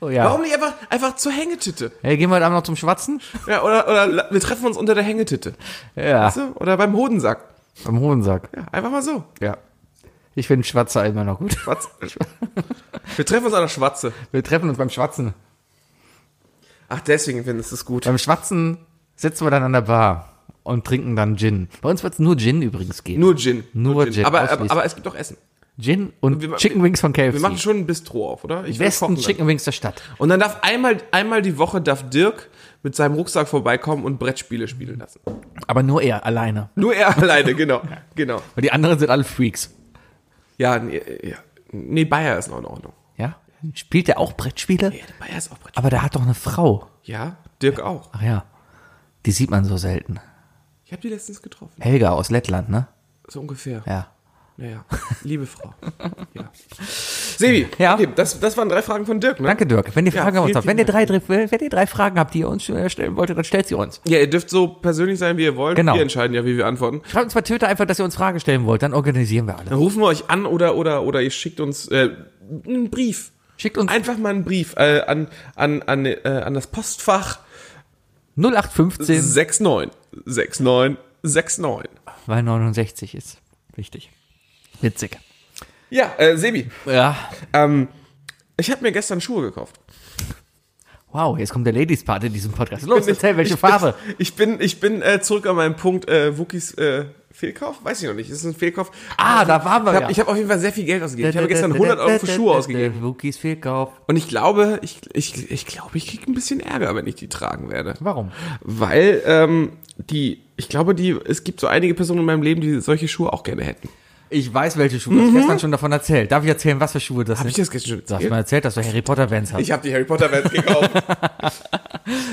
Oh, ja. Warum nicht einfach, einfach zur Hängetitte? Hey, gehen wir heute Abend noch zum Schwatzen? Ja, oder, oder wir treffen uns unter der Hängetitte. Ja, Weißt du? Oder beim Hodensack. beim Hohensack. Ja, einfach mal so. Ja. Ich finde Schwatzer immer noch gut. Schwarz. wir treffen uns an der Schwatze. Wir treffen uns beim Schwatzen. Ach, deswegen findest du es gut. Beim Schwatzen sitzen wir dann an der Bar und trinken dann Gin. Bei uns wird es nur Gin übrigens geben. Nur Gin. Nur Gin, Aber, aber, ausschließlich. aber es gibt auch Essen. Gin und Wir Chicken Wings von KFC. Wir machen schon ein Bistro auf, oder? Ich Besten. Chicken Wings der Stadt. Und dann darf einmal, einmal die Woche darf Dirk mit seinem Rucksack vorbeikommen und Brettspiele spielen lassen. Aber nur er alleine. Nur er alleine, genau. Genau. Weil die anderen sind alle Freaks. Ja, nee, ja. nee Bayer ist noch in Ordnung. Ja? Spielt er auch Brettspiele? Ja, der Bayer ist auch Brettspiele. Aber der hat doch eine Frau. Ja, Dirk auch. Ach ja. Die sieht man so selten. Ich habe die letztens getroffen. Helga aus Lettland, ne? So ungefähr. Ja. Naja, liebe Frau. Ja. Sebi, Ja. okay, das, das waren drei Fragen von Dirk, ne? Danke, Dirk. Wenn ihr Ja, Fragen vielen, habt, wenn ihr, drei, drei- wenn ihr drei Fragen habt, die ihr uns äh, stellen wolltet, dann stellt sie uns. Ja, ihr dürft so persönlich sein, wie ihr wollt. Genau. Wir entscheiden ja, wie wir antworten. Schreibt uns bei Twitter einfach, dass ihr uns Fragen stellen wollt, dann organisieren wir alle. Dann rufen wir euch an oder, oder, oder ihr schickt uns äh, einen Brief. Schickt uns Einfach mal einen Brief äh, an, an, an, äh, an das Postfach 0815, 69 69 69. weil 69 ist. Wichtig. Witzig. Ja, äh, Sebi, Ja. ähm, ich habe mir gestern Schuhe gekauft. Wow, jetzt kommt der Ladies Part in diesem Podcast. Los, Bin ich- erzähl, welche ich bin- Farbe? Ich bin, ich bin äh, zurück an meinem Punkt äh, Wookies äh, Fehlkauf. Weiß ich noch nicht. Ist es ein Fehlkauf? Ah, da waren wir Ich habe ja. hab auf jeden Fall sehr viel Geld ausgegeben. Ich habe gestern 100 Euro für Schuhe ausgegeben. Wookies Fehlkauf. Und ich glaube, ich, ich, ich glaube, ich kriege ein bisschen Ärger, wenn ich die tragen werde. Warum? Weil ähm, die, ich glaube, die, es gibt so einige Personen in meinem Leben, die solche Schuhe auch gerne hätten. Ich weiß, welche Schuhe. Du hast gestern schon davon erzählt. Darf ich erzählen, was für Schuhe das Habe ich sind? das gestern schon Du hast erzählt? mal erzählt, dass du Harry Potter Vans hast. Ich habe die Harry Potter Vans gekauft.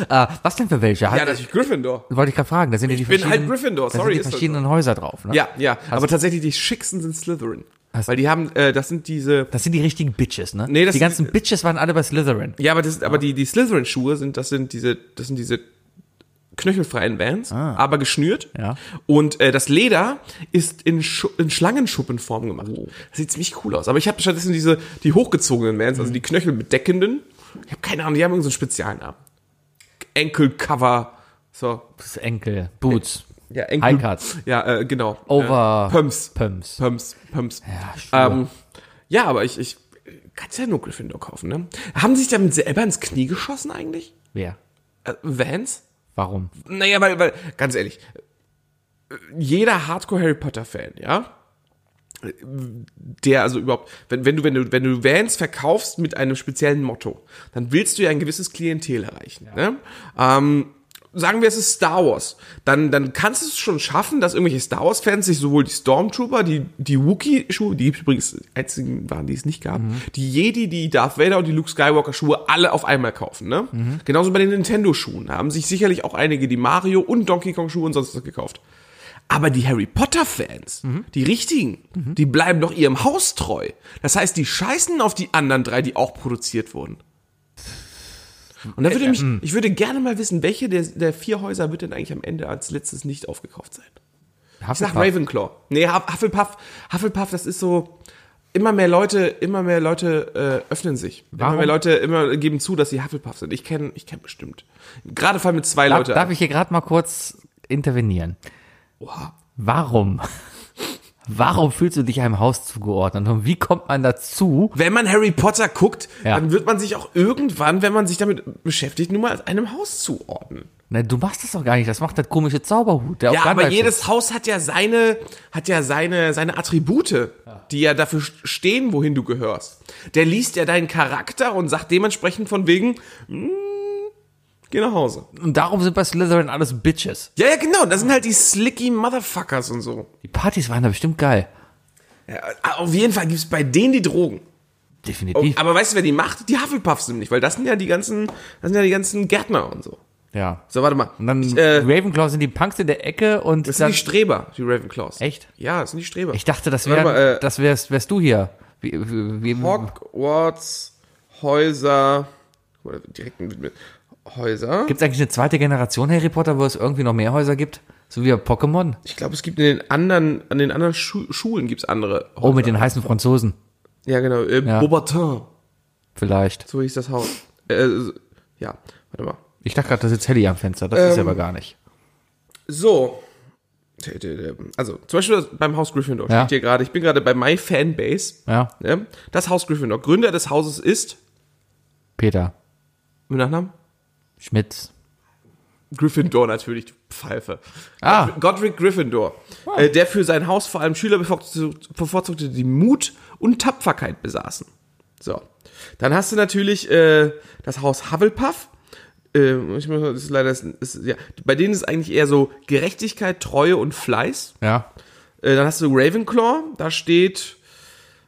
Ah, was denn für welche? ja, Halt- natürlich Gryffindor. wollte ich gerade fragen. Da sind ja die bin halt verschiedenen, Gryffindor, da sorry, sind ist die das verschiedenen Häuser drauf. Ne? Ja, ja. aber tatsächlich die schicksten sind Slytherin. Hast- Weil die haben, äh, das sind diese. Das sind die richtigen Bitches, ne? Nee, das die sind- ganzen Bitches waren alle bei Slytherin. Ja, aber das, aber die, die Slytherin-Schuhe sind, das sind diese, das sind diese knöchelfreien Vans, aber geschnürt. Ja. Und äh, das Leder ist in, Schu in Schlangenschuppenform gemacht. Das sieht ziemlich cool aus. Aber ich habe stattdessen diese, die hochgezogenen Vans, also die knöchelbedeckenden. Ich habe keine Ahnung, die haben irgendeinen so Spezialnamen. Enkelcover. So. Das Enkel, Boots, Ja, Enkel. High Cuts. Ja, äh, genau. Over- Äh, Pumps. Pumps. Pumps. Pumps. Ja. Ähm, ja, aber ich, ich kannst ja nur Gryffindor kaufen, ne? Haben sie sich damit selber ins Knie geschossen eigentlich? Wer? Äh, Vans? Warum? Naja, weil, weil, ganz ehrlich, jeder Hardcore-Harry Potter-Fan, ja? Der also überhaupt, wenn, wenn du, wenn du, wenn du Vans verkaufst mit einem speziellen Motto, dann willst du ja ein gewisses Klientel erreichen. Ne? Ähm, sagen wir, es ist Star Wars, dann, dann kannst du es schon schaffen, dass irgendwelche Star Wars-Fans sich sowohl die Stormtrooper, die, die Wookiee-Schuhe, die übrigens die einzigen waren, die es nicht gab, die Jedi, die Darth Vader und die Luke Skywalker-Schuhe alle auf einmal kaufen. Ne? Genauso bei den Nintendo-Schuhen haben sich sicherlich auch einige die Mario und Donkey Kong-Schuhe und sonst was gekauft. Aber die Harry Potter-Fans, die richtigen, die bleiben doch ihrem Haus treu. Das heißt, die scheißen auf die anderen drei, die auch produziert wurden. Und da würde mich, ich würde gerne mal wissen, welche der, der vier Häuser wird denn eigentlich am Ende als letztes nicht aufgekauft sein? Ich sag Ravenclaw. Nee, Huff- Hufflepuff, Hufflepuff, das ist so, immer mehr Leute, immer mehr Leute äh, öffnen sich. Warum? Immer mehr Leute immer geben zu, dass sie Hufflepuff sind. Ich kenne, ich kenne bestimmt. Gerade fallen mit zwei Darf, Leute. darf ich hier gerade mal kurz intervenieren? Warum Warum fühlst du dich einem Haus zugeordnet? Und wie kommt man dazu? Wenn man Harry Potter guckt, Ja. dann wird man sich auch irgendwann, wenn man sich damit beschäftigt, nur mal einem Haus zuordnen. Na, du machst das doch gar nicht. Das macht der komische Zauberhut. Der Ja, aber jedes ist. Haus hat ja seine, hat ja seine, seine Attribute, die ja dafür stehen, wohin du gehörst. Der liest ja deinen Charakter und sagt dementsprechend von wegen, "Mm, geh nach Hause. Und darum sind bei Slytherin alles Bitches. Ja, ja, genau, das sind halt die slicky Motherfuckers und so. Die Partys waren da bestimmt geil. Ja, auf jeden Fall gibt's bei denen die Drogen. Oh, Definitiv. aber weißt du, wer die macht? Die Hufflepuffs nämlich, weil das sind ja die ganzen, das sind ja die ganzen Gärtner und so. ja. So, warte mal. Und dann Ich, äh, Ravenclaw sind die Punks in der Ecke und das sind die Streber, die Ravenclaws. Echt? Ja, das sind die Streber. Ich dachte, das Warte wär, mal, äh, das wärst, wärst du hier. Wie, wie, wie, Hogwarts, Häuser, direkt mit Häuser. Gibt es eigentlich eine zweite Generation Harry Potter, wo es irgendwie noch mehr Häuser gibt? So wie bei Pokémon? Ich glaube, es gibt in den anderen, an den anderen Schu Schulen gibt's andere. Häuser. Oh, mit den heißen Franzosen. Ja, genau. Äh, Ja. Beaubatin, Vielleicht. so hieß das Haus. Äh, ja, warte mal. Ich dachte gerade, da sitzt Helly am Fenster. Das ist Ähm, aber gar nicht. So. Also, zum Beispiel beim Haus Gryffindor Ja. steht hier gerade, ich bin gerade bei My Fanbase. Ja, Ne? Das Haus Gryffindor. Gründer des Hauses ist, Peter. mit Nachnamen? Schmitz. Gryffindor natürlich, du Pfeife. Ah. Godric- Gryffindor, äh, der für sein Haus vor allem Schüler bevorzugte, bevorzugte, die Mut und Tapferkeit besaßen. So. Dann hast du natürlich äh, das Haus Hufflepuff. Äh, ich muss, das ist leider, ist, ist, ja, bei denen ist eigentlich eher so Gerechtigkeit, Treue und Fleiß. Ja. Äh, dann hast du Ravenclaw, da steht,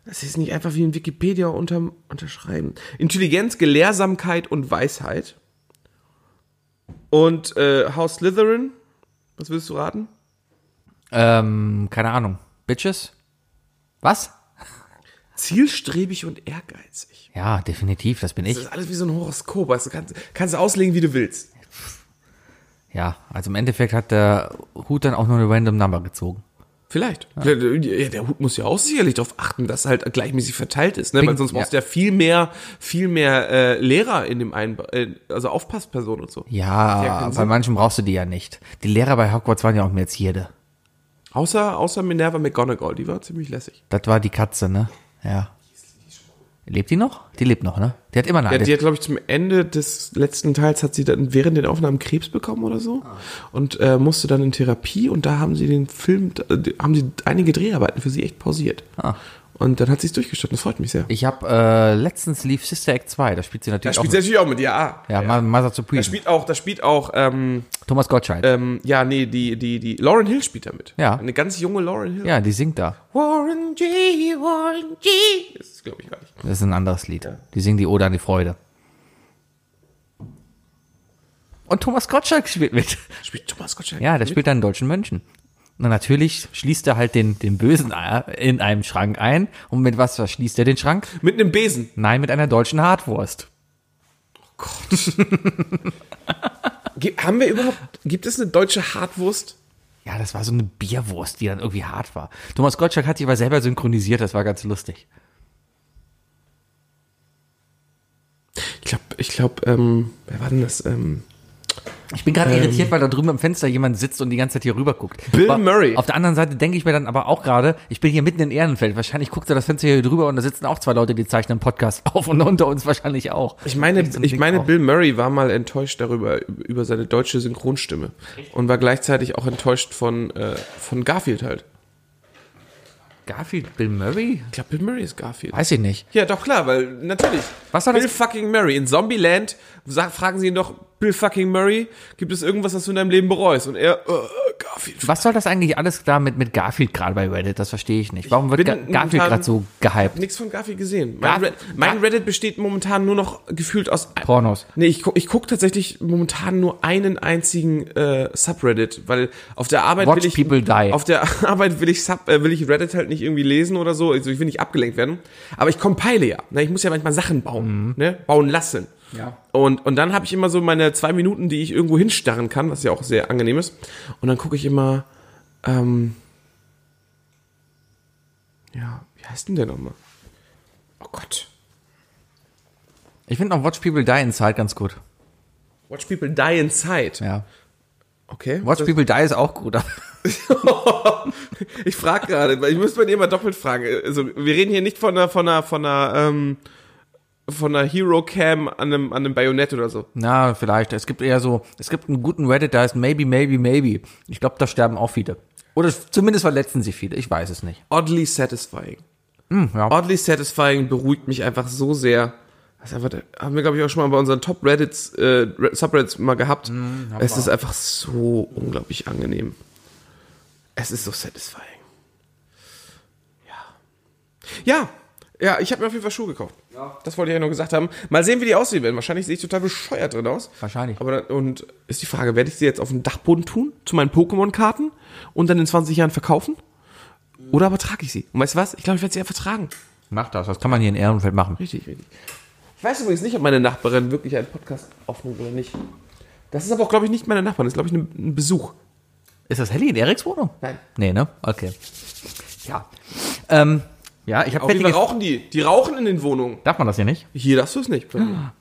das ist nicht einfach wie in Wikipedia unter, unterschreiben. Intelligenz, Gelehrsamkeit und Weisheit. Und äh, Haus Slytherin, was willst du raten? Ähm, keine Ahnung. Bitches? Was? Zielstrebig und ehrgeizig. Ja, definitiv, das bin Das ich. ist alles wie so ein Horoskop. Also kannst, kannst du auslegen, wie du willst. Ja, also im Endeffekt hat der Hut dann auch nur eine random Number gezogen. Vielleicht. Ja, der, der Hut muss ja auch sicherlich darauf achten, dass er halt gleichmäßig verteilt ist, ne? Bing, Weil sonst brauchst du ja viel mehr, viel mehr äh, Lehrer in dem einen, äh, also Aufpasspersonen und so. Ja, Ja, bei manchen brauchst du die ja nicht. Die Lehrer bei Hogwarts waren ja auch mehr Zierde. Außer, außer Minerva McGonagall, die war ziemlich lässig. Das war die Katze, ne? Ja. Lebt die noch? Die lebt noch, ne? Die hat immer eine Ja, die hat, glaube ich, zum Ende des letzten Teils hat sie dann während den Aufnahmen Krebs bekommen oder so und äh, musste dann in Therapie und da haben sie den Film, äh, haben sie einige Dreharbeiten für sie echt pausiert. Ah. Und dann hat sie es durchgestanden. Das freut mich sehr. Ich habe äh, letztens lief Sister Act 2, da spielt sie Da natürlich spielt sie auch. natürlich auch mit, ja. ja, ja. Mother Da Supreme. spielt auch, da spielt auch, ähm, Thomas Gottschalk. ähm, ja, nee, die, die, die, Lauren Hill spielt damit. Ja. Eine ganz junge Lauren Hill. ja, die singt da. Warren G, Warren G. Das ist, glaube ich, gar nicht. Das ist ein anderes Lied. Die singen die Ode an die Freude. Und Thomas Gottschalk spielt mit. Spielt Thomas Gottschalk. Ja, der mit? spielt einen deutschen Mönchen. Und natürlich schließt er halt den, den Bösen in einem Schrank ein. Und mit was verschließt er den Schrank? Mit einem Besen. Nein, mit einer deutschen Hartwurst. Ge- Haben wir überhaupt, gibt es eine deutsche Hartwurst? Ja, das war so eine Bierwurst, die dann irgendwie hart war. Thomas Gottschalk hat sich aber selber synchronisiert, das war ganz lustig. Ich glaube, ich glaube, ähm, wer war denn das? Ähm, Ich bin gerade irritiert, weil da drüben am Fenster jemand sitzt und die ganze Zeit hier rüber guckt. Bill aber Murray. Auf der anderen Seite denke ich mir dann aber auch gerade, ich bin hier mitten in Ehrenfeld. Wahrscheinlich guckt er das Fenster hier drüber und da sitzen auch zwei Leute, die zeichnen einen Podcast auf und unter uns wahrscheinlich auch. ich meine, ich meine, auch. Bill Murray war mal enttäuscht darüber, über seine deutsche Synchronstimme. Und war gleichzeitig auch enttäuscht von, äh, von Garfield halt. Garfield, Bill Murray? Ich glaube, Bill Murray ist Garfield. Weiß ich nicht. Ja, doch klar, weil natürlich. Was war Bill das? fucking Murray. In Zombieland sag, fragen sie ihn doch, Bill fucking Murray, gibt es irgendwas, was du in deinem Leben bereust? Und er, äh, Garfield. Was soll das eigentlich alles da mit, mit Garfield gerade bei Reddit? Das verstehe ich nicht. Warum wird Ga Garfield gerade so gehypt? Nichts von Garfield gesehen. Mein, Garf- Red, mein Reddit besteht momentan nur noch gefühlt aus Pornos. Nee, ich guck, ich guck tatsächlich momentan nur einen einzigen äh, Subreddit, weil auf der Arbeit Watch will ich people die. auf der Arbeit will ich Sub, äh, will ich Reddit halt nicht irgendwie lesen oder so, also ich will nicht abgelenkt werden, aber ich compile ja, ne? ich muss ja manchmal Sachen bauen, ne? bauen lassen. Ja. Und und dann habe ich immer so meine zwei Minuten, die ich irgendwo hinstarren kann, was ja auch sehr angenehm ist. Und dann gucke ich immer, ähm, ja, wie heißt denn der nochmal? Oh Gott. Ich finde auch Watch People Die Inside ganz gut. Watch People Die Inside. Ja. Okay. Watch Das- People Die ist auch gut. Ich frage gerade, weil ich muss bei dir mal doppelt fragen. Also, wir reden hier nicht von einer, von einer, von einer, ähm, von einer Hero Cam an einem, an einem Bajonett oder so. Na, vielleicht. Es gibt eher so, es gibt einen guten Reddit, da heißt Maybe, Maybe, Maybe. Ich glaube, da sterben auch viele. Oder zumindest verletzen sie viele. Ich weiß es nicht. Oddly satisfying. ja. Oddly satisfying beruhigt mich einfach so sehr. Das ist einfach, haben wir, glaube ich, auch schon mal bei unseren Top Reddits, äh, Subreddits mal gehabt. es ist einfach so unglaublich angenehm. Es ist so satisfying. Ja. Ja. Ja, ich habe mir auf jeden Fall Schuhe gekauft. Das wollte ich ja nur gesagt haben. Mal sehen, wie die aussehen werden. Wahrscheinlich sehe ich total bescheuert drin aus. Wahrscheinlich. Aber dann, und ist die Frage, werde ich sie jetzt auf den Dachboden tun, zu meinen Pokémon-Karten und dann in 20 Jahren verkaufen? Oder aber trage ich sie? Und weißt du was? Ich glaube, ich werde sie einfach tragen. Mach das. Das kann man hier in Ehrenfeld machen. Richtig, richtig. Ich weiß übrigens nicht, ob meine Nachbarin wirklich einen Podcast aufnimmt oder nicht. Das ist aber auch, glaube ich, nicht meine Nachbarin. Das ist, glaube ich, ein, ein Besuch. Ist das Helly in Eriks Wohnung? Nein. Nee, ne? Okay. Ja. Ähm, ja, ich habe Auf jeden Fall fettiges... rauchen die. Die rauchen in den Wohnungen. Darf man das hier nicht? Hier darfst du es nicht. Mir.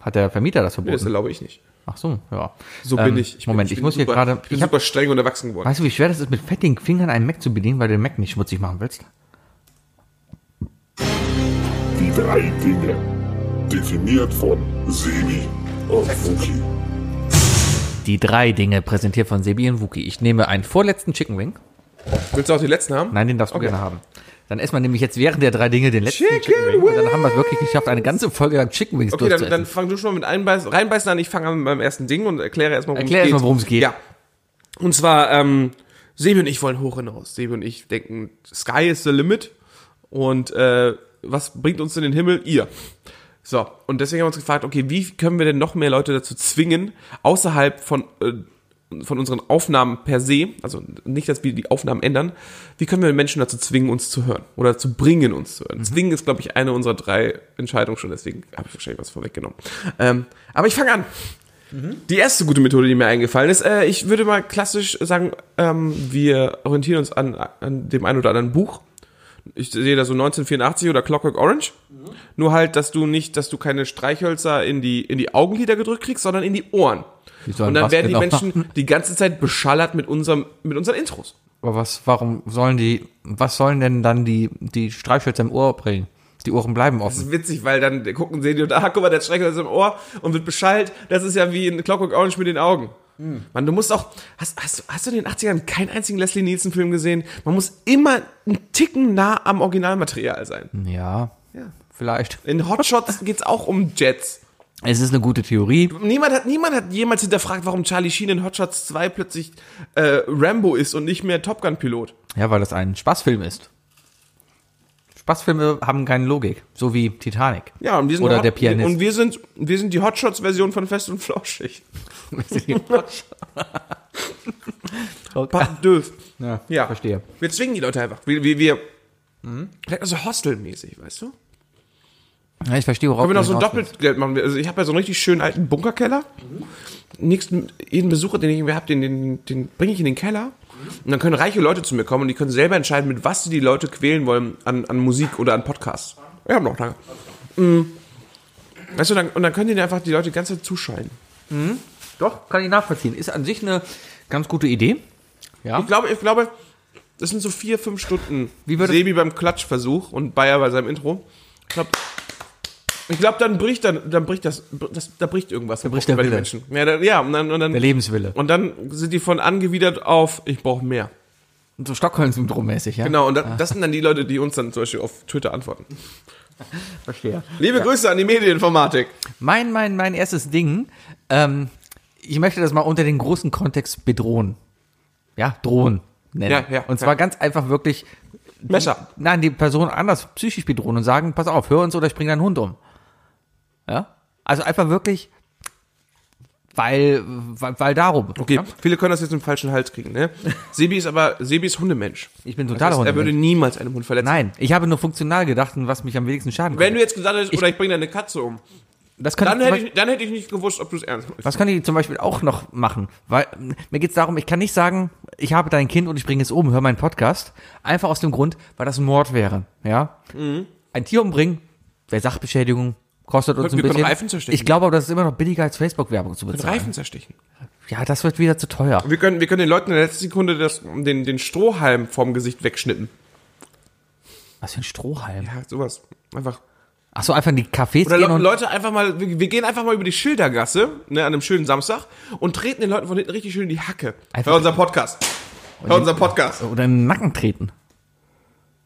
Hat der Vermieter das Nee, das verboten? erlaube ich nicht. Ach so, ja. So Ähm, bin ich. ich Moment, bin, ich muss hier super, gerade- Ich bin ich hab- super streng und erwachsen geworden. Weißt du, wie schwer das ist, mit fettigen Fingern einen Mac zu bedienen, weil du den Mac nicht schmutzig machen willst? Die drei Dinge. Definiert von Sebi und Fuki. Die drei Dinge präsentiert von Sebi und Wookie. Ich nehme einen vorletzten Chicken Wing. Willst du auch die letzten haben? Nein, den darfst du Okay. gerne haben. Dann essen wir nämlich jetzt während der drei Dinge den letzten Chicken Chicken, Wing. Und dann haben wir es wirklich geschafft, eine ganze Folge lang Chicken Wings Okay, dann, durchzuessen. dann fang du schon mal mit einbeißen, reinbeißen an. Ich fange an beim ersten Ding und erkläre erstmal, worum Erklär es geht. erst mal, worum es geht. Ja. Und zwar, ähm, Sebi und ich wollen hoch hinaus. Sebi und ich denken, Sky is the limit. Und äh, was bringt uns in den Himmel? Ihr. So, und deswegen haben wir uns gefragt, okay, wie können wir denn noch mehr Leute dazu zwingen, außerhalb von, äh, von unseren Aufnahmen per se, also nicht, dass wir die Aufnahmen ändern, wie können wir Menschen dazu zwingen, uns zu hören oder zu bringen, uns zu hören? Zwingen ist, glaube ich, eine unserer drei Entscheidungen schon, deswegen habe ich wahrscheinlich was vorweggenommen. Ähm, aber ich fange an. Die erste gute Methode, die mir eingefallen ist, äh, ich würde mal klassisch sagen, ähm, wir orientieren uns an, an dem einen oder anderen Buch. Ich sehe da so 1984 oder Clockwork Orange. Nur halt, dass du nicht, dass du keine Streichhölzer in die, in die Augenlider gedrückt kriegst, sondern in die Ohren. Die Und dann werden die genau Menschen machen? die ganze Zeit beschallert mit unserem, mit unseren Intros. Aber was, warum sollen die, was sollen denn dann die, die Streichhölzer im Ohr bringen? Die Ohren bleiben Das offen. ist witzig, weil dann gucken sie die und ah, guck mal, der Streichhölzer im Ohr und wird beschallt. Das ist ja wie in Clockwork Orange mit den Augen. Mann, du musst auch, hast, hast, hast du in den 80ern keinen einzigen Leslie Nielsen Film gesehen? Man muss immer einen Ticken nah am Originalmaterial sein. Ja, Ja. vielleicht. In Hotshots geht's auch um Jets. Es ist eine gute Theorie. Niemand hat, niemand hat jemals hinterfragt, warum Charlie Sheen in Hotshots 2 plötzlich äh, Rambo ist und nicht mehr Top Gun Pilot. Ja, weil das ein Spaßfilm ist. Spaßfilme haben keine Logik, so wie Titanic. Ja, und wir sind Oder Hot- der Pianist. Und wir sind, wir sind die Hotshots Version von Fest und Flauschig. Döf. ja, Ja. verstehe. Wir zwingen die Leute einfach. Wir, wir, wir vielleicht also hostelmäßig, weißt du? Ja, ich verstehe, worauf Können wir noch so ein. Doppelgeld machen? Also ich habe ja so einen richtig schönen alten Bunkerkeller. Nächsten, jeden Besucher, den ich habe, den, den, den bringe ich in den Keller. Und dann können reiche Leute zu mir kommen und die können selber entscheiden, mit was sie die Leute quälen wollen an, an Musik oder an Podcasts. Haben noch lange. Mhm. Weißt du, dann, und dann können die einfach die Leute die ganze Zeit zuschalten. Doch, kann ich nachvollziehen. Ist an sich eine ganz gute Idee. Ja. Ich glaube, ich glaube, das sind so vier, fünf Stunden Wie würde- Sebi beim Klatschversuch und Bayer bei seinem Intro. Ich glaube, ich glaub, dann bricht dann, dann bricht das, das, da bricht irgendwas. Da bricht der bei den Wille. Menschen. Ja, da, ja und dann, und dann, Der Lebenswille. und dann sind die von angewidert auf, ich brauche mehr. Und so Stockholm-Syndrom mäßig, ja? Genau, und da, das sind dann die Leute, die uns dann zum Beispiel auf Twitter antworten. Verstehe. Liebe Grüße an die Medieninformatik. Mein, mein, mein erstes Ding, ähm, ich möchte das mal unter den großen Kontext bedrohen. Ja, drohen nennen. Ja, ja, und zwar ja. ganz einfach wirklich, Messer. nein, die Person anders psychisch bedrohen und sagen, pass auf, hör uns oder ich bring deinen Hund um. Ja? Also einfach wirklich, weil, weil, weil darum. Okay, Ja? viele können das jetzt im falschen Hals kriegen, ne? Sebi ist aber, Sebi ist Hundemensch. Ich bin Das totaler heißt, er würde Hundemensch. niemals einen Hund verletzen. Nein, ich habe nur funktional gedacht was mich am wenigsten schaden Wenn könnte. du jetzt gesagt hättest, oder ich bringe deine Katze um, das könnte dann zum hätte, ich, dann hätte ich nicht gewusst, ob du es ernst meinst. Was kann ich zum Beispiel auch noch machen? Weil mir geht's darum, ich kann nicht sagen, ich habe dein Kind und ich bringe es um, hör meinen Podcast. Einfach aus dem Grund, weil das ein Mord wäre. Ja? Mhm. Ein Tier umbringen, wäre Sachbeschädigung, kostet uns Wir ein können bisschen. Reifen zerstechen. Ich glaube aber, das ist immer noch billiger als Facebook-Werbung zu Mit bezahlen. Reifen zerstechen. Ja, das wird wieder zu teuer. Wir können, wir können den Leuten in der letzten Sekunde das, den, den Strohhalm vom Gesicht wegschnippen. Was für ein Strohhalm. Ja, sowas. Einfach. Ach so, einfach in die Cafés Oder gehen und Leute einfach mal, wir, wir gehen einfach mal über die Schildergasse, ne, an einem schönen Samstag und treten den Leuten von hinten richtig schön in die Hacke. Einfach- Hör unser Podcast. Hör unser Podcast. oder in den Nacken treten.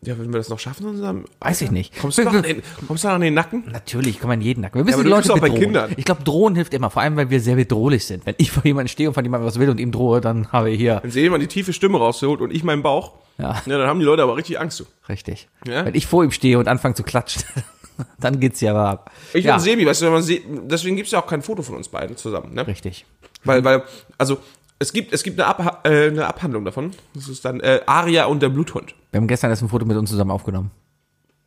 Ja, wenn wir das noch schaffen, unserem, Weiß ich nicht. kommst du noch an den, kommst du noch an den Nacken? Natürlich, kann man jeden Nacken. Wir müssen die du Leute auch bei. Kindern. Ich glaube, drohen hilft immer, vor allem, weil wir sehr bedrohlich sind. Wenn ich vor jemandem stehe und von jemandem was will und ihm drohe, dann habe ich hier. Wenn sie jemand die tiefe Stimme rausholt und ich meinen Bauch, Ja. ja, dann haben die Leute aber richtig Angst. Du. Richtig. Ja? Wenn ich vor ihm stehe und anfange zu klatschen, dann geht's ja aber ab. Ich ja, und Sebi, weißt du, wenn man sie, deswegen gibt's ja auch kein Foto von uns beiden zusammen, ne? richtig. Weil, weil, also, es gibt, es gibt eine, Abha äh, eine Abhandlung davon. Das ist dann äh, Aria und der Bluthund. Wir haben gestern erst ein Foto mit uns zusammen aufgenommen.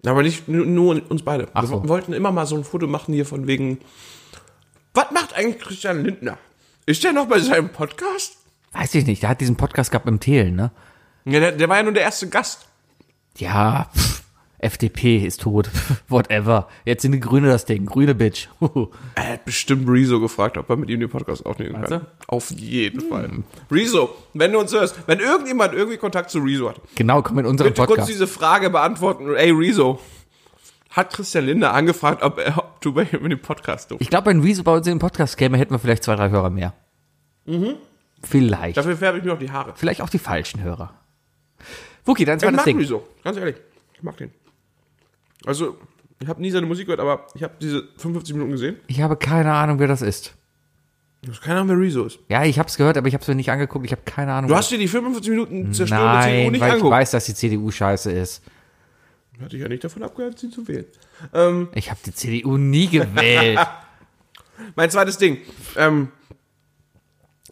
Aber nicht nur, nur uns beide. Ach Wir so. wollten immer mal so ein Foto machen hier von wegen. Was macht eigentlich Christian Lindner? Ist der noch bei seinem Podcast? Weiß ich nicht, der hat diesen Podcast gehabt im Thelen, ne? Ja, der, der war ja nur der erste Gast. Ja, pff, FDP ist tot. Whatever. Jetzt sind die Grüne das Ding. Grüne Bitch. Er hat bestimmt Rezo gefragt, ob er mit ihm den Podcast aufnehmen kann. Du? Auf jeden Fall. Rezo, wenn du uns hörst, wenn irgendjemand irgendwie Kontakt zu Rezo hat, genau, komm in unseren bitte kurz Podcast. diese Frage beantworten. Ey, Rezo, hat Christian Lindner angefragt, ob, er, ob du bei ihm in dem Podcast durfst? Ich glaube, wenn Rezo bei uns in den Podcast käme, hätten wir vielleicht zwei, drei Hörer mehr. Vielleicht. Dafür färbe ich mir noch die Haare. Vielleicht auch die falschen Hörer. Wookie, dein Ich zweites mag Ding. Rezo, ganz ehrlich. Ich mag den. Also, ich habe nie seine Musik gehört, aber ich habe diese 55 Minuten gesehen. Ich habe keine Ahnung, wer das ist. Ich habe keine Ahnung, wer Rezo ist. Ja, ich habe es gehört, aber ich habe es mir nicht angeguckt. Ich habe keine Ahnung. Du hast dir die 55 Minuten zerstörende CDU Nein, nicht weil ich angeguckt. weiß, dass die CDU scheiße ist. Hatte ich ja nicht davon abgehalten, sie zu wählen. Ähm, Ich habe die CDU nie gewählt. mein zweites Ding. Ähm,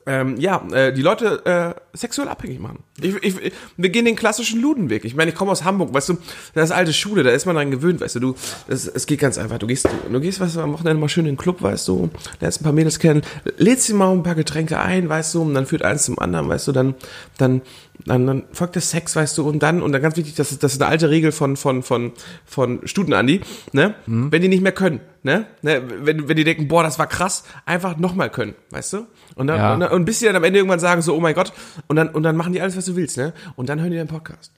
ähm, ja, äh, die Leute äh, sexuell abhängig machen. Ich, ich, wir gehen den klassischen Ludenweg. Ich meine, ich komme aus Hamburg, weißt du, das ist alte Schule, da ist man dran gewöhnt, weißt du, du, das, es geht ganz einfach. Du gehst, du, du gehst, weißt du, am Wochenende mal schön in den Club, weißt du, lernst ein paar Mädels kennen, lädst sie mal ein paar Getränke ein, weißt du, und dann führt eins zum anderen, weißt du, dann, dann, dann, dann folgt der Sex, weißt du, und dann, und dann ganz wichtig, das ist, das ist eine alte Regel von, von, von, von Stutenandi, ne, wenn die nicht mehr können, ne, ne, wenn, wenn die denken, boah, das war krass, einfach nochmal können, weißt du, und dann, Ja. und, dann, und bis die dann am Ende irgendwann sagen, so, oh mein Gott, und dann, und dann machen die alles, was du willst, ne, und dann hören die deinen Podcast.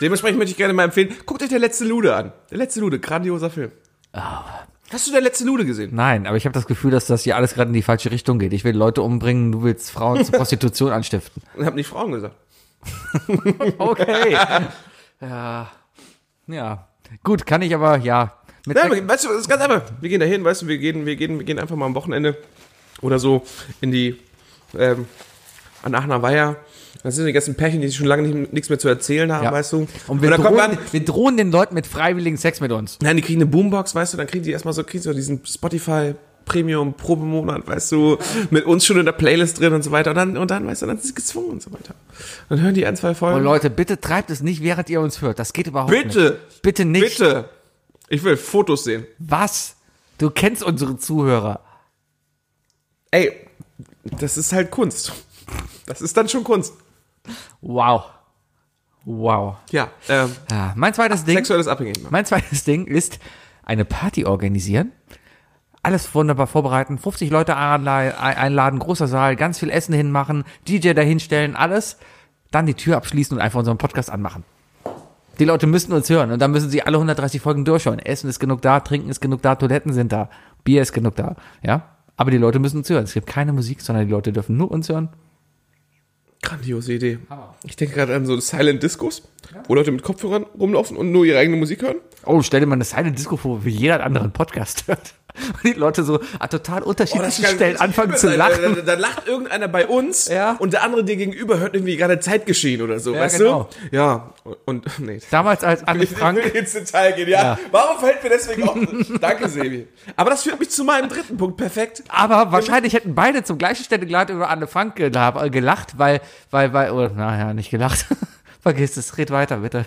Dementsprechend möchte ich gerne mal empfehlen, guckt euch der letzte Lude an. Der letzte Lude, grandioser Film. Hast du der letzte Lude gesehen? Nein, aber ich habe das Gefühl, dass das hier alles gerade in die falsche Richtung geht. Ich will Leute umbringen, du willst Frauen zur Prostitution anstiften. Ich habe nicht Frauen gesagt. Okay. ja. Ja. Gut, kann ich aber, ja. Mit Nein, weißt du, das ist ganz einfach. Wir gehen dahin, weißt du, wir gehen, wir gehen, wir gehen einfach mal am Wochenende oder so in die ähm, an Aachener Weiher. Das sind die ganzen Pärchen, die schon lange nicht, nichts mehr zu erzählen haben, Ja. weißt du. und wir, dann kommen drohen, wir an, wir drohen den Leuten mit freiwilligen Sex mit uns. nein, die kriegen eine Boombox, weißt du, dann kriegen die erstmal so, kriegen so diesen Spotify Premium Probemonat, weißt du, mit uns schon in der Playlist drin und so weiter. Und dann, und dann, weißt du, dann sind sie gezwungen und so weiter. Dann hören die ein, zwei Und Folgen. Oh, Leute, bitte treibt es nicht, während ihr uns hört. Das geht überhaupt Bitte. nicht. Bitte nicht. Bitte. Ich will Fotos sehen. Was? Du kennst unsere Zuhörer. Ey, das ist halt Kunst. Das ist dann schon Kunst. Wow. Wow. Ja, ähm, Ja, mein zweites Ding. sexuelles Abhängig. Mein zweites Ding ist eine Party organisieren. Alles wunderbar vorbereiten, 50 Leute einla- einladen, großer Saal, ganz viel Essen hinmachen, DJ dahinstellen, alles. Dann die Tür abschließen und einfach unseren Podcast anmachen. Die Leute müssen uns hören und dann müssen sie alle 130 Folgen durchschauen. Essen ist genug da, Trinken ist genug da, Toiletten sind da, Bier ist genug da. Ja? Aber die Leute müssen uns hören. Es gibt keine Musik, sondern die Leute dürfen nur uns hören. Grandiose Idee. Ich denke gerade an so Silent Discos, wo Leute mit Kopfhörern rumlaufen und nur ihre eigene Musik hören. Oh, stell dir mal eine Silent Disco vor, wie jeder anderen Podcast hört. Und die Leute so an total unterschiedlichen kann Stellen anfangen zu lachen. Da, da, da lacht irgendeiner bei uns Ja. und der andere dir gegenüber hört irgendwie gerade Zeitgeschehen oder so, Ja, weißt genau. du? Ja, und nee. Damals als Anne Ich will Frank, ins Detail gehen, ja. Ja. Warum fällt mir deswegen auch... Danke, Sebi. Aber das führt mich zu meinem dritten Punkt, perfekt. aber wahrscheinlich hätten beide zum gleichen Stelle gerade über Anne Frank äh, gelacht, weil, weil, weil, oder, naja, nicht gelacht. Vergiss es, red weiter, bitte.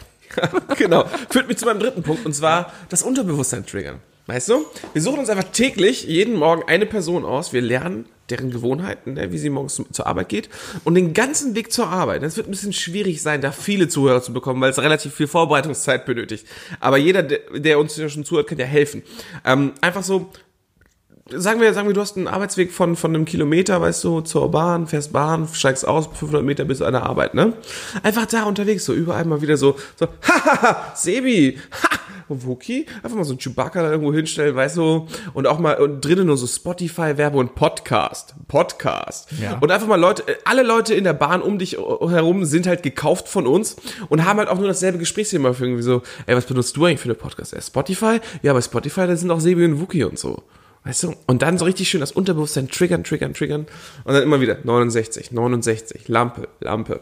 genau. Führt mich zu meinem dritten Punkt und zwar das Unterbewusstsein triggern. Weißt du? Wir suchen uns einfach täglich, jeden Morgen eine Person aus. Wir lernen deren Gewohnheiten, ne, wie sie morgens zur Arbeit geht. Und den ganzen Weg zur Arbeit. Es wird ein bisschen schwierig sein, da viele Zuhörer zu bekommen, weil es relativ viel Vorbereitungszeit benötigt. Aber jeder, der, uns schon zuhört, kann ja helfen. Ähm, einfach so sagen wir, sagen wir, du hast einen Arbeitsweg von, von einem Kilometer, weißt du, zur Bahn, fährst Bahn, steigst aus, 500 Meter bis an der Arbeit, ne? Einfach da unterwegs, so überall mal wieder so, so, hahaha, Sebi, ha, Wookie, einfach mal so ein Chewbacca da irgendwo hinstellen, weißt du, und auch mal und drinnen nur so Spotify-Werbe und Podcast, Podcast. Ja. Und einfach mal Leute, alle Leute in der Bahn um dich herum sind halt gekauft von uns und haben halt auch nur dasselbe Gesprächsthema für irgendwie so, ey, was benutzt du eigentlich für eine Podcast? Äh, Spotify? Ja, bei Spotify, da sind auch Sebi und Wookie und so. Weißt du? Und dann so richtig schön das Unterbewusstsein triggern, triggern, triggern. Und dann immer wieder 69, 69, Lampe, Lampe.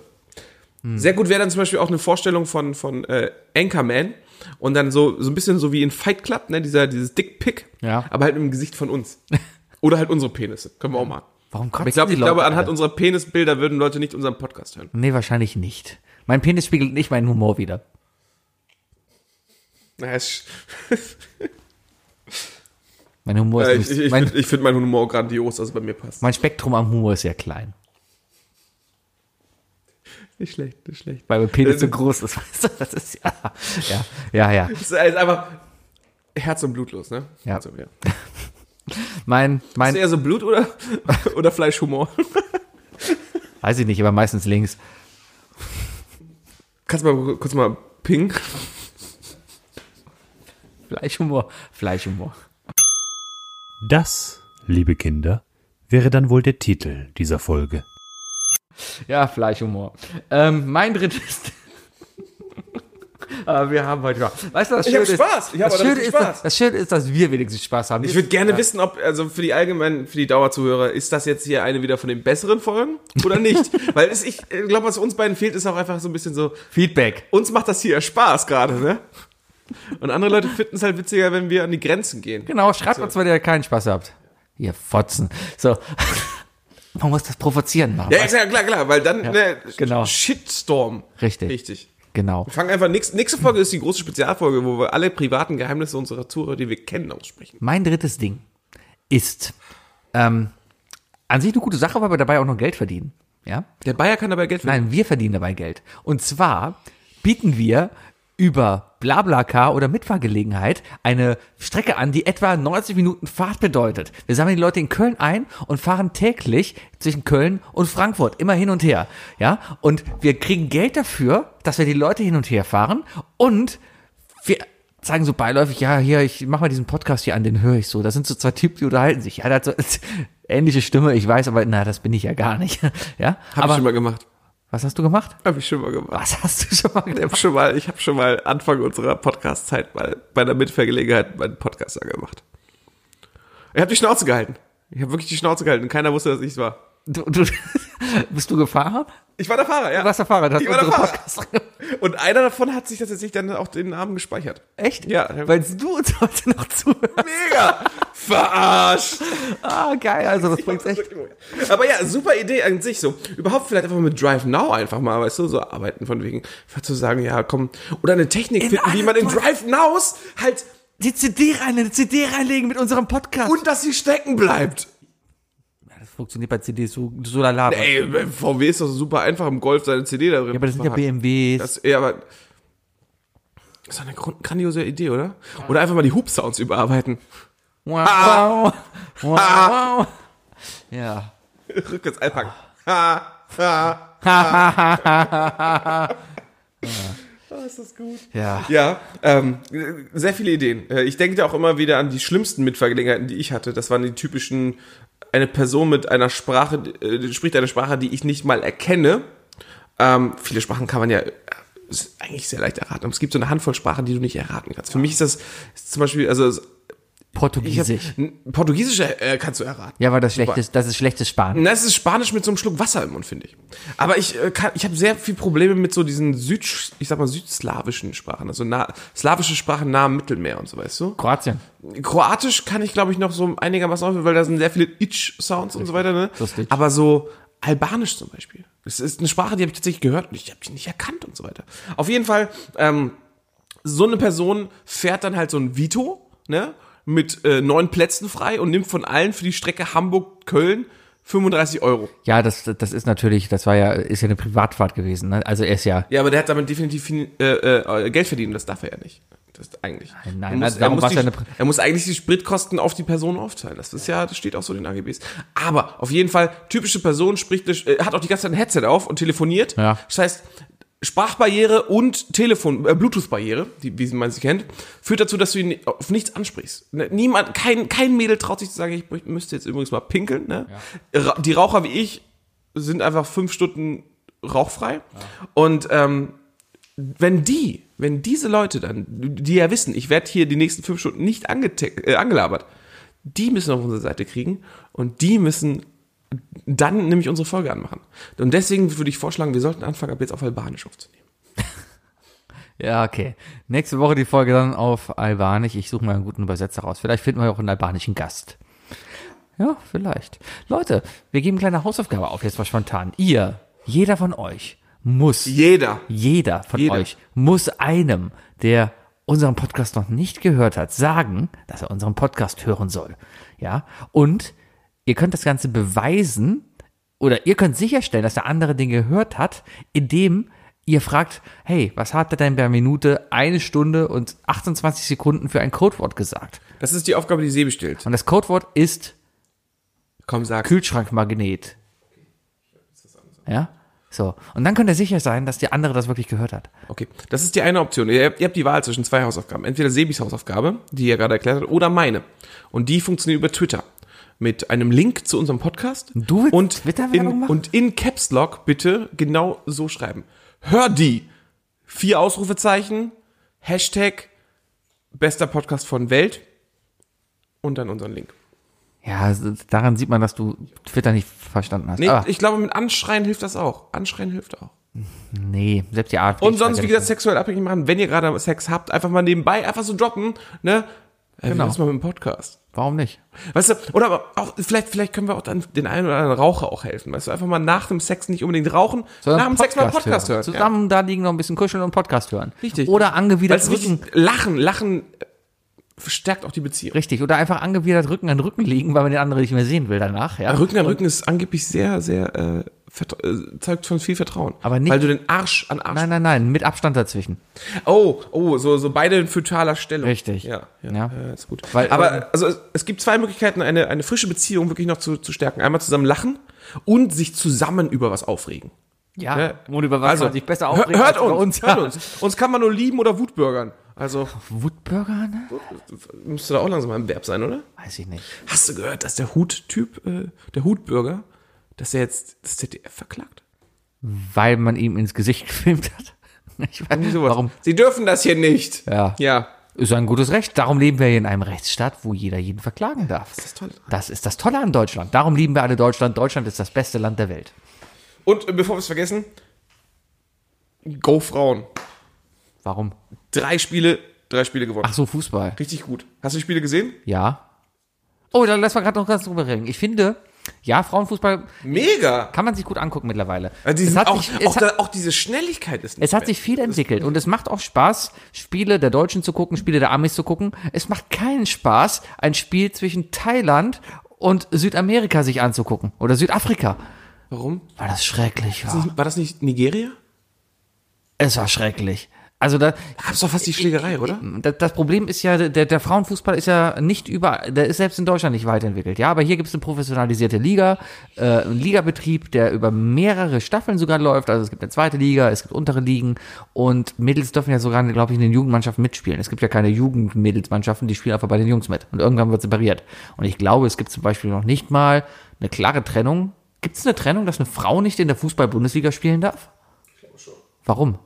Sehr gut wäre dann zum Beispiel auch eine Vorstellung von, von äh, Anchorman. Und dann so, so ein bisschen so wie in Fight Club, ne, dieser, dieses Dickpick. Ja. Aber halt im Gesicht von uns. Oder halt unsere Penisse. Können wir auch machen. Warum Aber ich glaube, ich glaube, anhand unserer Penisbilder würden Leute nicht unseren Podcast hören. Nee, wahrscheinlich nicht. Mein Penis spiegelt nicht meinen Humor wieder. Naja, es- Mein Humor äh, ist ich nicht, ich, mein, find- ich finde meinen Humor grandios, also bei mir passt. mein Spektrum am Humor ist sehr klein. Nicht schlecht, nicht schlecht. Weil mein Penis so Äh, groß ist, weißt du? Das ist ja, ja, ja, ja. Es ist einfach Herz und blutlos, ne? Ja. Also, ja. Mein, Ist mein, eher so Blut oder, oder Fleischhumor? weiß ich nicht, aber meistens links. Kannst du mal kurz mal ping? Fleischhumor, Fleischhumor. Das, liebe Kinder, wäre dann wohl der Titel dieser Folge. Ja, Fleischhumor. Ähm, mein drittes. Aber wir haben heute Spaß. Weißt du, das Ich Schöne Spaß. Ich hab das, Schöne richtig ist, Spaß. das Schöne ist, dass wir wenigstens Spaß haben. Ich würde gerne wissen, ob, also für die allgemeinen, für die Dauerzuhörer, ist das jetzt hier eine wieder von den besseren Folgen oder nicht? Weil es, ich glaube, was uns beiden fehlt, ist auch einfach so ein bisschen so, Feedback. uns macht das hier Spaß gerade, ne? Und andere Leute finden es halt witziger, wenn wir an die Grenzen gehen. Genau, schreibt uns, wenn ihr keinen Spaß habt. Ihr Fotzen. So. Man muss das provozieren machen. Ja, ja, klar, klar, klar, weil dann, ne, genau. Shitstorm. Richtig. Richtig. Genau. Wir fangen einfach, nächste, nächste Folge ist die große Spezialfolge, wo wir alle privaten Geheimnisse unserer Zuhörer, die wir kennen, aussprechen. Mein drittes Ding ist ähm, an sich eine gute Sache, weil wir dabei auch noch Geld verdienen. Ja? Der Bayer kann dabei Geld verdienen. Nein, wir verdienen dabei Geld. Und zwar bieten wir über BlaBlaCar oder Mitfahrgelegenheit eine Strecke an, die etwa 90 Minuten Fahrt bedeutet. Wir sammeln die Leute in Köln ein und fahren täglich zwischen Köln und Frankfurt immer hin und her. Ja, und wir kriegen Geld dafür, dass wir die Leute hin und her fahren und wir sagen so beiläufig, ja, hier, ich mach mal diesen Podcast hier an, den höre ich so. Das sind so zwei Typen, die unterhalten sich. Ja, hat so ähnliche Stimme, ich weiß, aber na, das bin ich ja gar nicht. Ja, Hab aber ich schon mal gemacht. Was hast du gemacht? Hab ich schon mal gemacht. Was hast du schon mal Ich gemacht? habe schon mal, ich habe schon mal Anfang unserer Podcast-Zeit mal bei einer Mitfahrgelegenheit meinen Podcast gemacht. Ich habe die Schnauze gehalten. Ich habe wirklich die Schnauze gehalten. Keiner wusste, dass ich es war. Du, du, bist du gefahren? Ich war der Fahrer, ja. Du warst der Fahrer, du hast Ich war der Fahrer. Podcast Und einer davon hat sich tatsächlich dann auch den Namen gespeichert. Echt? Ja. Weil du uns heute noch zuhörst. Mega! Verarscht! Ah, geil, also das bringt's echt. Aber ja, super Idee an sich so. Überhaupt vielleicht einfach mit Drive Now einfach mal, weißt du, so arbeiten von wegen, zu sagen, ja, komm. Oder eine Technik finden, wie man in Drive Nows halt, Die CD rein, eine CD reinlegen mit unserem Podcast. und dass sie stecken bleibt. Funktioniert bei CDs so, so lala. Ey, VW ist doch super einfach im Golf seine CD da drin. ja, aber das sind ja. BMWs. Das, ja, aber. Das ist eine grandiose Idee, oder? Oder einfach mal die Hub-Sounds überarbeiten. wow, wow, wow. Ja. Rückwärts einpacken. Ha, ha. Oh, ist das gut. Ja. Ja, ähm, sehr viele Ideen. Äh, Ich denke da auch immer wieder an die schlimmsten Mitfahrgelegenheiten, die ich hatte. Das waren die typischen, eine Person mit einer Sprache, äh, spricht eine Sprache, die ich nicht mal erkenne. Ähm, viele Sprachen kann man ja äh, ist eigentlich sehr leicht erraten. Aber es gibt so eine Handvoll Sprachen, die du nicht erraten kannst. Für mich ist das ist zum Beispiel, also ich hab, Portugiesisch. Portugiesisch äh, kannst du erraten. Ja, weil das schlechtes, das ist schlechtes Spanisch. Na, es ist Spanisch mit so einem Schluck Wasser im Mund, finde ich. Aber ich, äh, kann, ich habe sehr viel Probleme mit so diesen Süd, ich sag mal, südslawischen Sprachen, also na, slawische Sprachen nah am Mittelmeer und so, weißt du? Kroatien. Kroatisch kann ich, glaube ich, noch so einigermaßen auf, weil da sind sehr viele Itch-Sounds und so weiter, ne? Lustig. Aber so Albanisch zum Beispiel. Das ist eine Sprache, die habe ich tatsächlich gehört und ich habe die nicht erkannt und so weiter. Auf jeden Fall, ähm, so eine Person fährt dann halt so ein Vito, ne? Mit äh, neun Plätzen frei und nimmt von allen für die Strecke Hamburg-Köln 35 Euro. Ja, das, das ist natürlich, das war ja, ist ja eine Privatfahrt gewesen. Ne? Also er ist ja, Ja, aber der hat damit definitiv fin- äh, äh, Geld verdient, das darf er ja nicht. Das ist eigentlich. Nein, nein, er, muss, also er, muss die, ja er muss eigentlich die Spritkosten auf die Person aufteilen. Das ist ja, das steht auch so in den AGBs. Aber auf jeden Fall, typische Person spricht, äh, hat auch die ganze Zeit ein Headset auf und telefoniert. Ja. Das heißt, Sprachbarriere und Telefon, äh, Bluetooth-Barriere, wie man sie kennt, führt dazu, dass du ihn auf nichts ansprichst. Ne, Niemand, kein, kein Mädel traut sich zu sagen, ich müsste jetzt übrigens mal pinkeln. Ne? Ra- Die Raucher wie ich sind einfach fünf Stunden rauchfrei. Und ähm, wenn die, wenn diese Leute dann, die ja wissen, ich werde hier die nächsten fünf Stunden nicht äh, angelabert, die müssen auf unsere Seite kriegen und die müssen dann nämlich unsere Folge anmachen. Und deswegen würde ich vorschlagen, wir sollten anfangen, ab jetzt auf Albanisch aufzunehmen. Ja, okay. Nächste Woche die Folge dann auf Albanisch. Ich suche mal einen guten Übersetzer raus. Vielleicht finden wir auch einen albanischen Gast. Ja, vielleicht. Leute, wir geben eine kleine Hausaufgabe auf, jetzt mal spontan. Ihr, jeder von euch muss, Jeder. jeder von Jeder. euch muss einem, der unseren Podcast noch nicht gehört hat, sagen, dass er unseren Podcast hören soll. Ja, und ihr könnt das Ganze beweisen oder ihr könnt sicherstellen, dass der andere den gehört hat, indem ihr fragt, hey, was hat er denn per Minute eine Stunde und 28 Sekunden für ein Codewort gesagt? Das ist die Aufgabe, die Sie bestellt. Und das Codewort ist Komm, sag. Kühlschrankmagnet. Ja? So. Und dann könnt ihr sicher sein, dass der andere das wirklich gehört hat. Okay, das ist die eine Option. Ihr, habt- ihr habt die Wahl zwischen zwei Hausaufgaben. Entweder Sebis Hausaufgabe, die er gerade erklärt hat, oder meine. Und die funktioniert über Twitter. Mit einem Link zu unserem Podcast. Du willst und Twitter-Werbung in, machen? Und in Caps Lock bitte genau so schreiben. Hör die. Vier Ausrufezeichen. Hashtag bester Podcast von Welt. Und dann unseren Link. Ja, daran sieht man, dass du Twitter nicht verstanden hast. Nee, Aber, ich glaube, mit Anschreien hilft das auch. Anschreien hilft auch. nee, selbst die AfD. Und sonst, wie gesagt, sexuell abhängig machen, wenn ihr gerade Sex habt, einfach mal nebenbei, einfach so droppen, ne? Äh, Genau. Mal mit dem Podcast. Warum nicht? Weißt du, oder aber auch, vielleicht, vielleicht können wir auch dann den einen oder anderen Raucher auch helfen. Weißt du, einfach mal nach dem Sex nicht unbedingt rauchen, nach dem Sex mal Podcast hören. Zusammen da liegen noch ein bisschen kuscheln und Podcast hören. Richtig. Oder Ja. Angewidert Rücken. Lachen, Lachen äh, verstärkt auch die Beziehung. Richtig. Oder einfach angewidert Rücken an Rücken liegen, weil man den anderen nicht mehr sehen will danach. Ja. Rücken an Rücken ist angeblich sehr, sehr, äh, äh, zeugt von viel Vertrauen. Aber nicht- Weil du den Arsch an Arsch. Nein, nein, nein, mit Abstand dazwischen. Oh, oh, so, so beide in fötaler Stellung. Richtig. Ja, ja, Ja. ja. ist gut. Weil- Aber also es, es gibt zwei Möglichkeiten, eine, eine frische Beziehung wirklich noch zu, zu stärken. Einmal zusammen lachen und sich zusammen über was aufregen. Ja. Ne? Und über was man sich besser aufregt hör- hört als uns, uns. hört uns. Uns kann man nur lieben oder wutbürgern. Also Wutbürger, ne? müsste da auch langsam ein Verb sein, oder? Weiß ich nicht. Hast du gehört, dass der Huttyp, äh, der Hutbürger, dass er jetzt das ZDF verklagt? Weil man ihm ins Gesicht gefilmt hat. Ich weiß sowas. Warum? Sie dürfen das hier nicht. Ja. Ja. Ist ein gutes Recht. Darum leben wir hier in einem Rechtsstaat, wo jeder jeden verklagen darf. Das ist toll. Das ist das Tolle an Deutschland. Darum lieben wir alle Deutschland. Deutschland ist das beste Land der Welt. Und äh, bevor wir es vergessen, Go Frauen. Warum? Drei Spiele, drei Spiele gewonnen. Ach so, Fußball. Richtig gut. Hast du die Spiele gesehen? Ja. Oh, dann lass mal gerade noch ganz drüber reden. Ich finde, ja, Frauenfußball Mega. kann man sich gut angucken mittlerweile. Also Es hat auch, sich- auch, hat- auch diese Schnelligkeit ist nicht Es hat mehr. sich viel entwickelt und es macht auch Spaß, Spiele der Deutschen zu gucken, Spiele der Amis zu gucken. Es macht keinen Spaß, ein Spiel zwischen Thailand und Südamerika sich anzugucken oder Südafrika, Warum? weil das schrecklich war. War das nicht Nigeria? Es war schrecklich. Also da, Da gab's doch fast die Schlägerei, oder? das, Problem ist ja, der, der Frauenfußball ist ja nicht überall, der ist selbst in Deutschland nicht weiterentwickelt. Ja, aber hier gibt es eine professionalisierte Liga, äh, einen Ligabetrieb, der über mehrere Staffeln sogar läuft. Also es gibt eine zweite Liga, es gibt untere Ligen und Mädels dürfen ja sogar, glaube ich, in den Jugendmannschaften mitspielen. Es gibt ja keine Jugendmädelsmannschaften, die spielen einfach bei den Jungs mit. Und irgendwann wird separiert. Und ich glaube, es gibt zum Beispiel noch nicht mal eine klare Trennung. Gibt es eine Trennung, dass eine Frau nicht in der Fußball-Bundesliga spielen darf? Warum?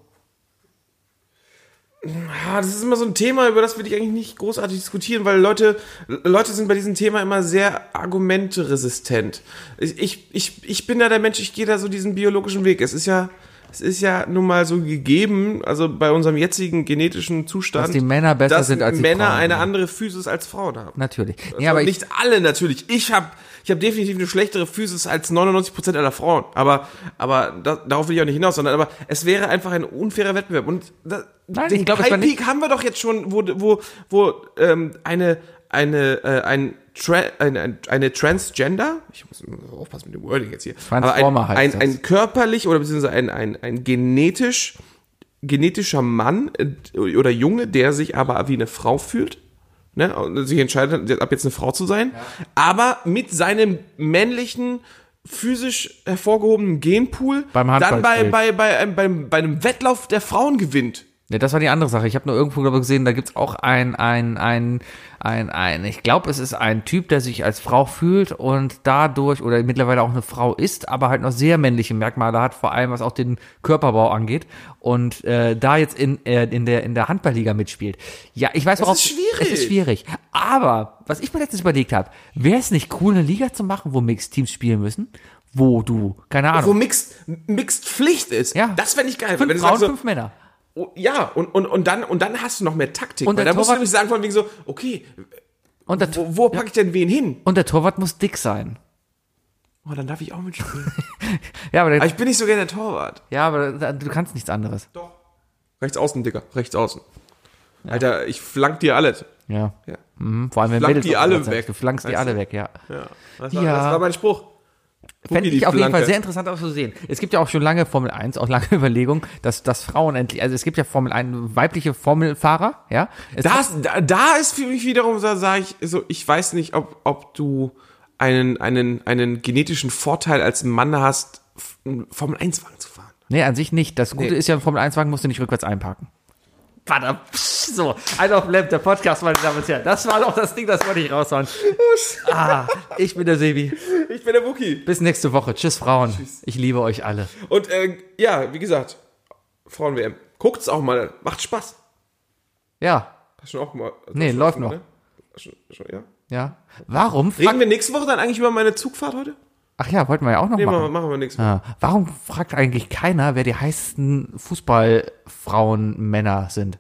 Ja, das ist immer so ein Thema, über das will ich eigentlich nicht großartig diskutieren, weil Leute, Leute sind bei diesem Thema immer sehr argumenteresistent. Ich, ich, ich, ich bin da der Mensch, ich gehe da so diesen biologischen Weg. Es ist ja, es ist ja nun mal so gegeben, also bei unserem jetzigen genetischen Zustand, Dass die Männer besser sind als die Männer Frauen, eine andere Physis als Frauen haben. Natürlich. Also Nee, aber ich, nicht alle natürlich. Ich habe ich hab definitiv eine schlechtere Physis als 99% aller Frauen. Aber, aber da, darauf will ich auch nicht hinaus, sondern aber es wäre einfach ein unfairer Wettbewerb. Und da, Nein, den ich war High Peak haben wir doch jetzt schon, wo, wo, wo ähm, eine, eine, äh, ein Tra eine, ein- eine Transgender, ich muss aufpassen mit dem Wording jetzt hier, aber Transformer ein, heißt ein, das. ein körperlich oder beziehungsweise ein, ein, ein genetisch genetischer Mann äh, oder Junge, der sich aber wie eine Frau fühlt. Ne, und sich entscheidet, ab jetzt eine Frau zu sein, aber mit seinem männlichen, physisch hervorgehobenen Genpool Beim dann bei, Handballspiel. bei, bei, einem- beim, bei einem Wettlauf der Frauen gewinnt. Ja, das war die andere Sache. Ich habe nur irgendwo glaub ich, gesehen, da gibt's auch ein, ein, ein, ein, ein, ich glaube, es ist ein Typ, der sich als Frau fühlt und dadurch oder mittlerweile auch eine Frau ist, aber halt noch sehr männliche Merkmale hat, vor allem was auch den Körperbau angeht und äh, da jetzt in, äh, in der in der Handballliga mitspielt. Ja, ich weiß, worauf ist schwierig. es ist schwierig. Aber was ich mir letztens überlegt habe, wäre es nicht cool, eine Liga zu machen, wo Mixed Teams spielen müssen, wo du keine Wo Ahnung, Mixed, Mixed Pflicht ist. Ja. Das fände ich geil. fünf Frauen, so, fünf Männer. Oh, ja, und, und, und, dann, und dann hast du noch mehr Taktik. Und weil da musst du nämlich sagen von wegen so, okay, Und der, wo, wo packe ich denn wen hin? und der Torwart muss dick sein. Oh, dann darf ich auch mitspielen. Ja, aber der, Aber ich bin nicht so gerne der Torwart. Ja, aber du kannst nichts anderes. Doch. Rechts außen, Digga. Rechts außen. Alter, ich flank dir alles. Ja. Ja. Mhm, vor allem wenn Flank Mädels die alle weg. Du flankst die alle weg, ja. Ja. Das war, Ja. das war mein Spruch. Fände ich auf jeden. Fall sehr interessant auch zu sehen. Es gibt ja auch schon lange Formel 1, auch lange Überlegungen, dass, dass Frauen endlich, also es gibt ja Formel 1, weibliche Formelfahrer, ja. Es Das, da, da ist für mich wiederum, so sage ich, so, ich weiß nicht, ob, ob du einen, einen, einen genetischen Vorteil als Mann hast, einen Formel-1-Wagen zu fahren. Nee, an sich nicht. Das Gute Nee. ist ja, ein Formel 1-Wagen musst du nicht rückwärts einparken. Verdammt. So, ein auf Lamp, der Podcast, meine Damen und Herren. Das war doch das Ding, das wollte ich raushauen. Ah, ich bin der Sebi. Ich bin der Wookie. Bis nächste Woche. Tschüss, Frauen. Ich liebe euch alle. Und äh, ja, wie gesagt, Frauen-WM. Guckt's auch mal, macht Spaß. Ja, Hast du schon auch mal. Nee, schon läuft noch. ne? Schon, schon, ja. ja. Warum? Reden wir nächste Woche dann eigentlich über meine Zugfahrt heute? Ach ja, wollten wir ja auch noch Nee, machen machen. wir nächste Woche. Ja. Warum fragt eigentlich keiner, wer die heißesten Fußballfrauen Männer sind?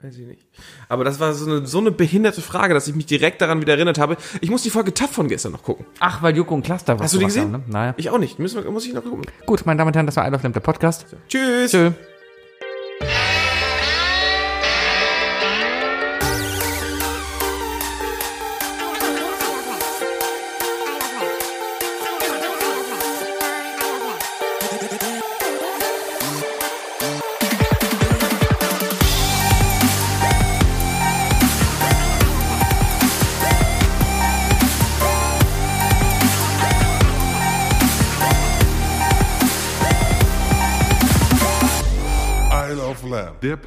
Weiß ich nicht. Aber das war so eine, so eine behinderte Frage, dass ich mich direkt daran wieder erinnert habe. Ich muss die Folge TAF von gestern noch gucken. Ach, weil Joko und Cluster was Hast du die gesehen? Haben, ne? Naja. Ich auch nicht. Müssen wir, muss ich noch gucken. Gut, meine Damen und Herren, das war I Love Lamp, der Podcast. Tschüss. Tschö.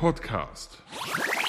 Podcast.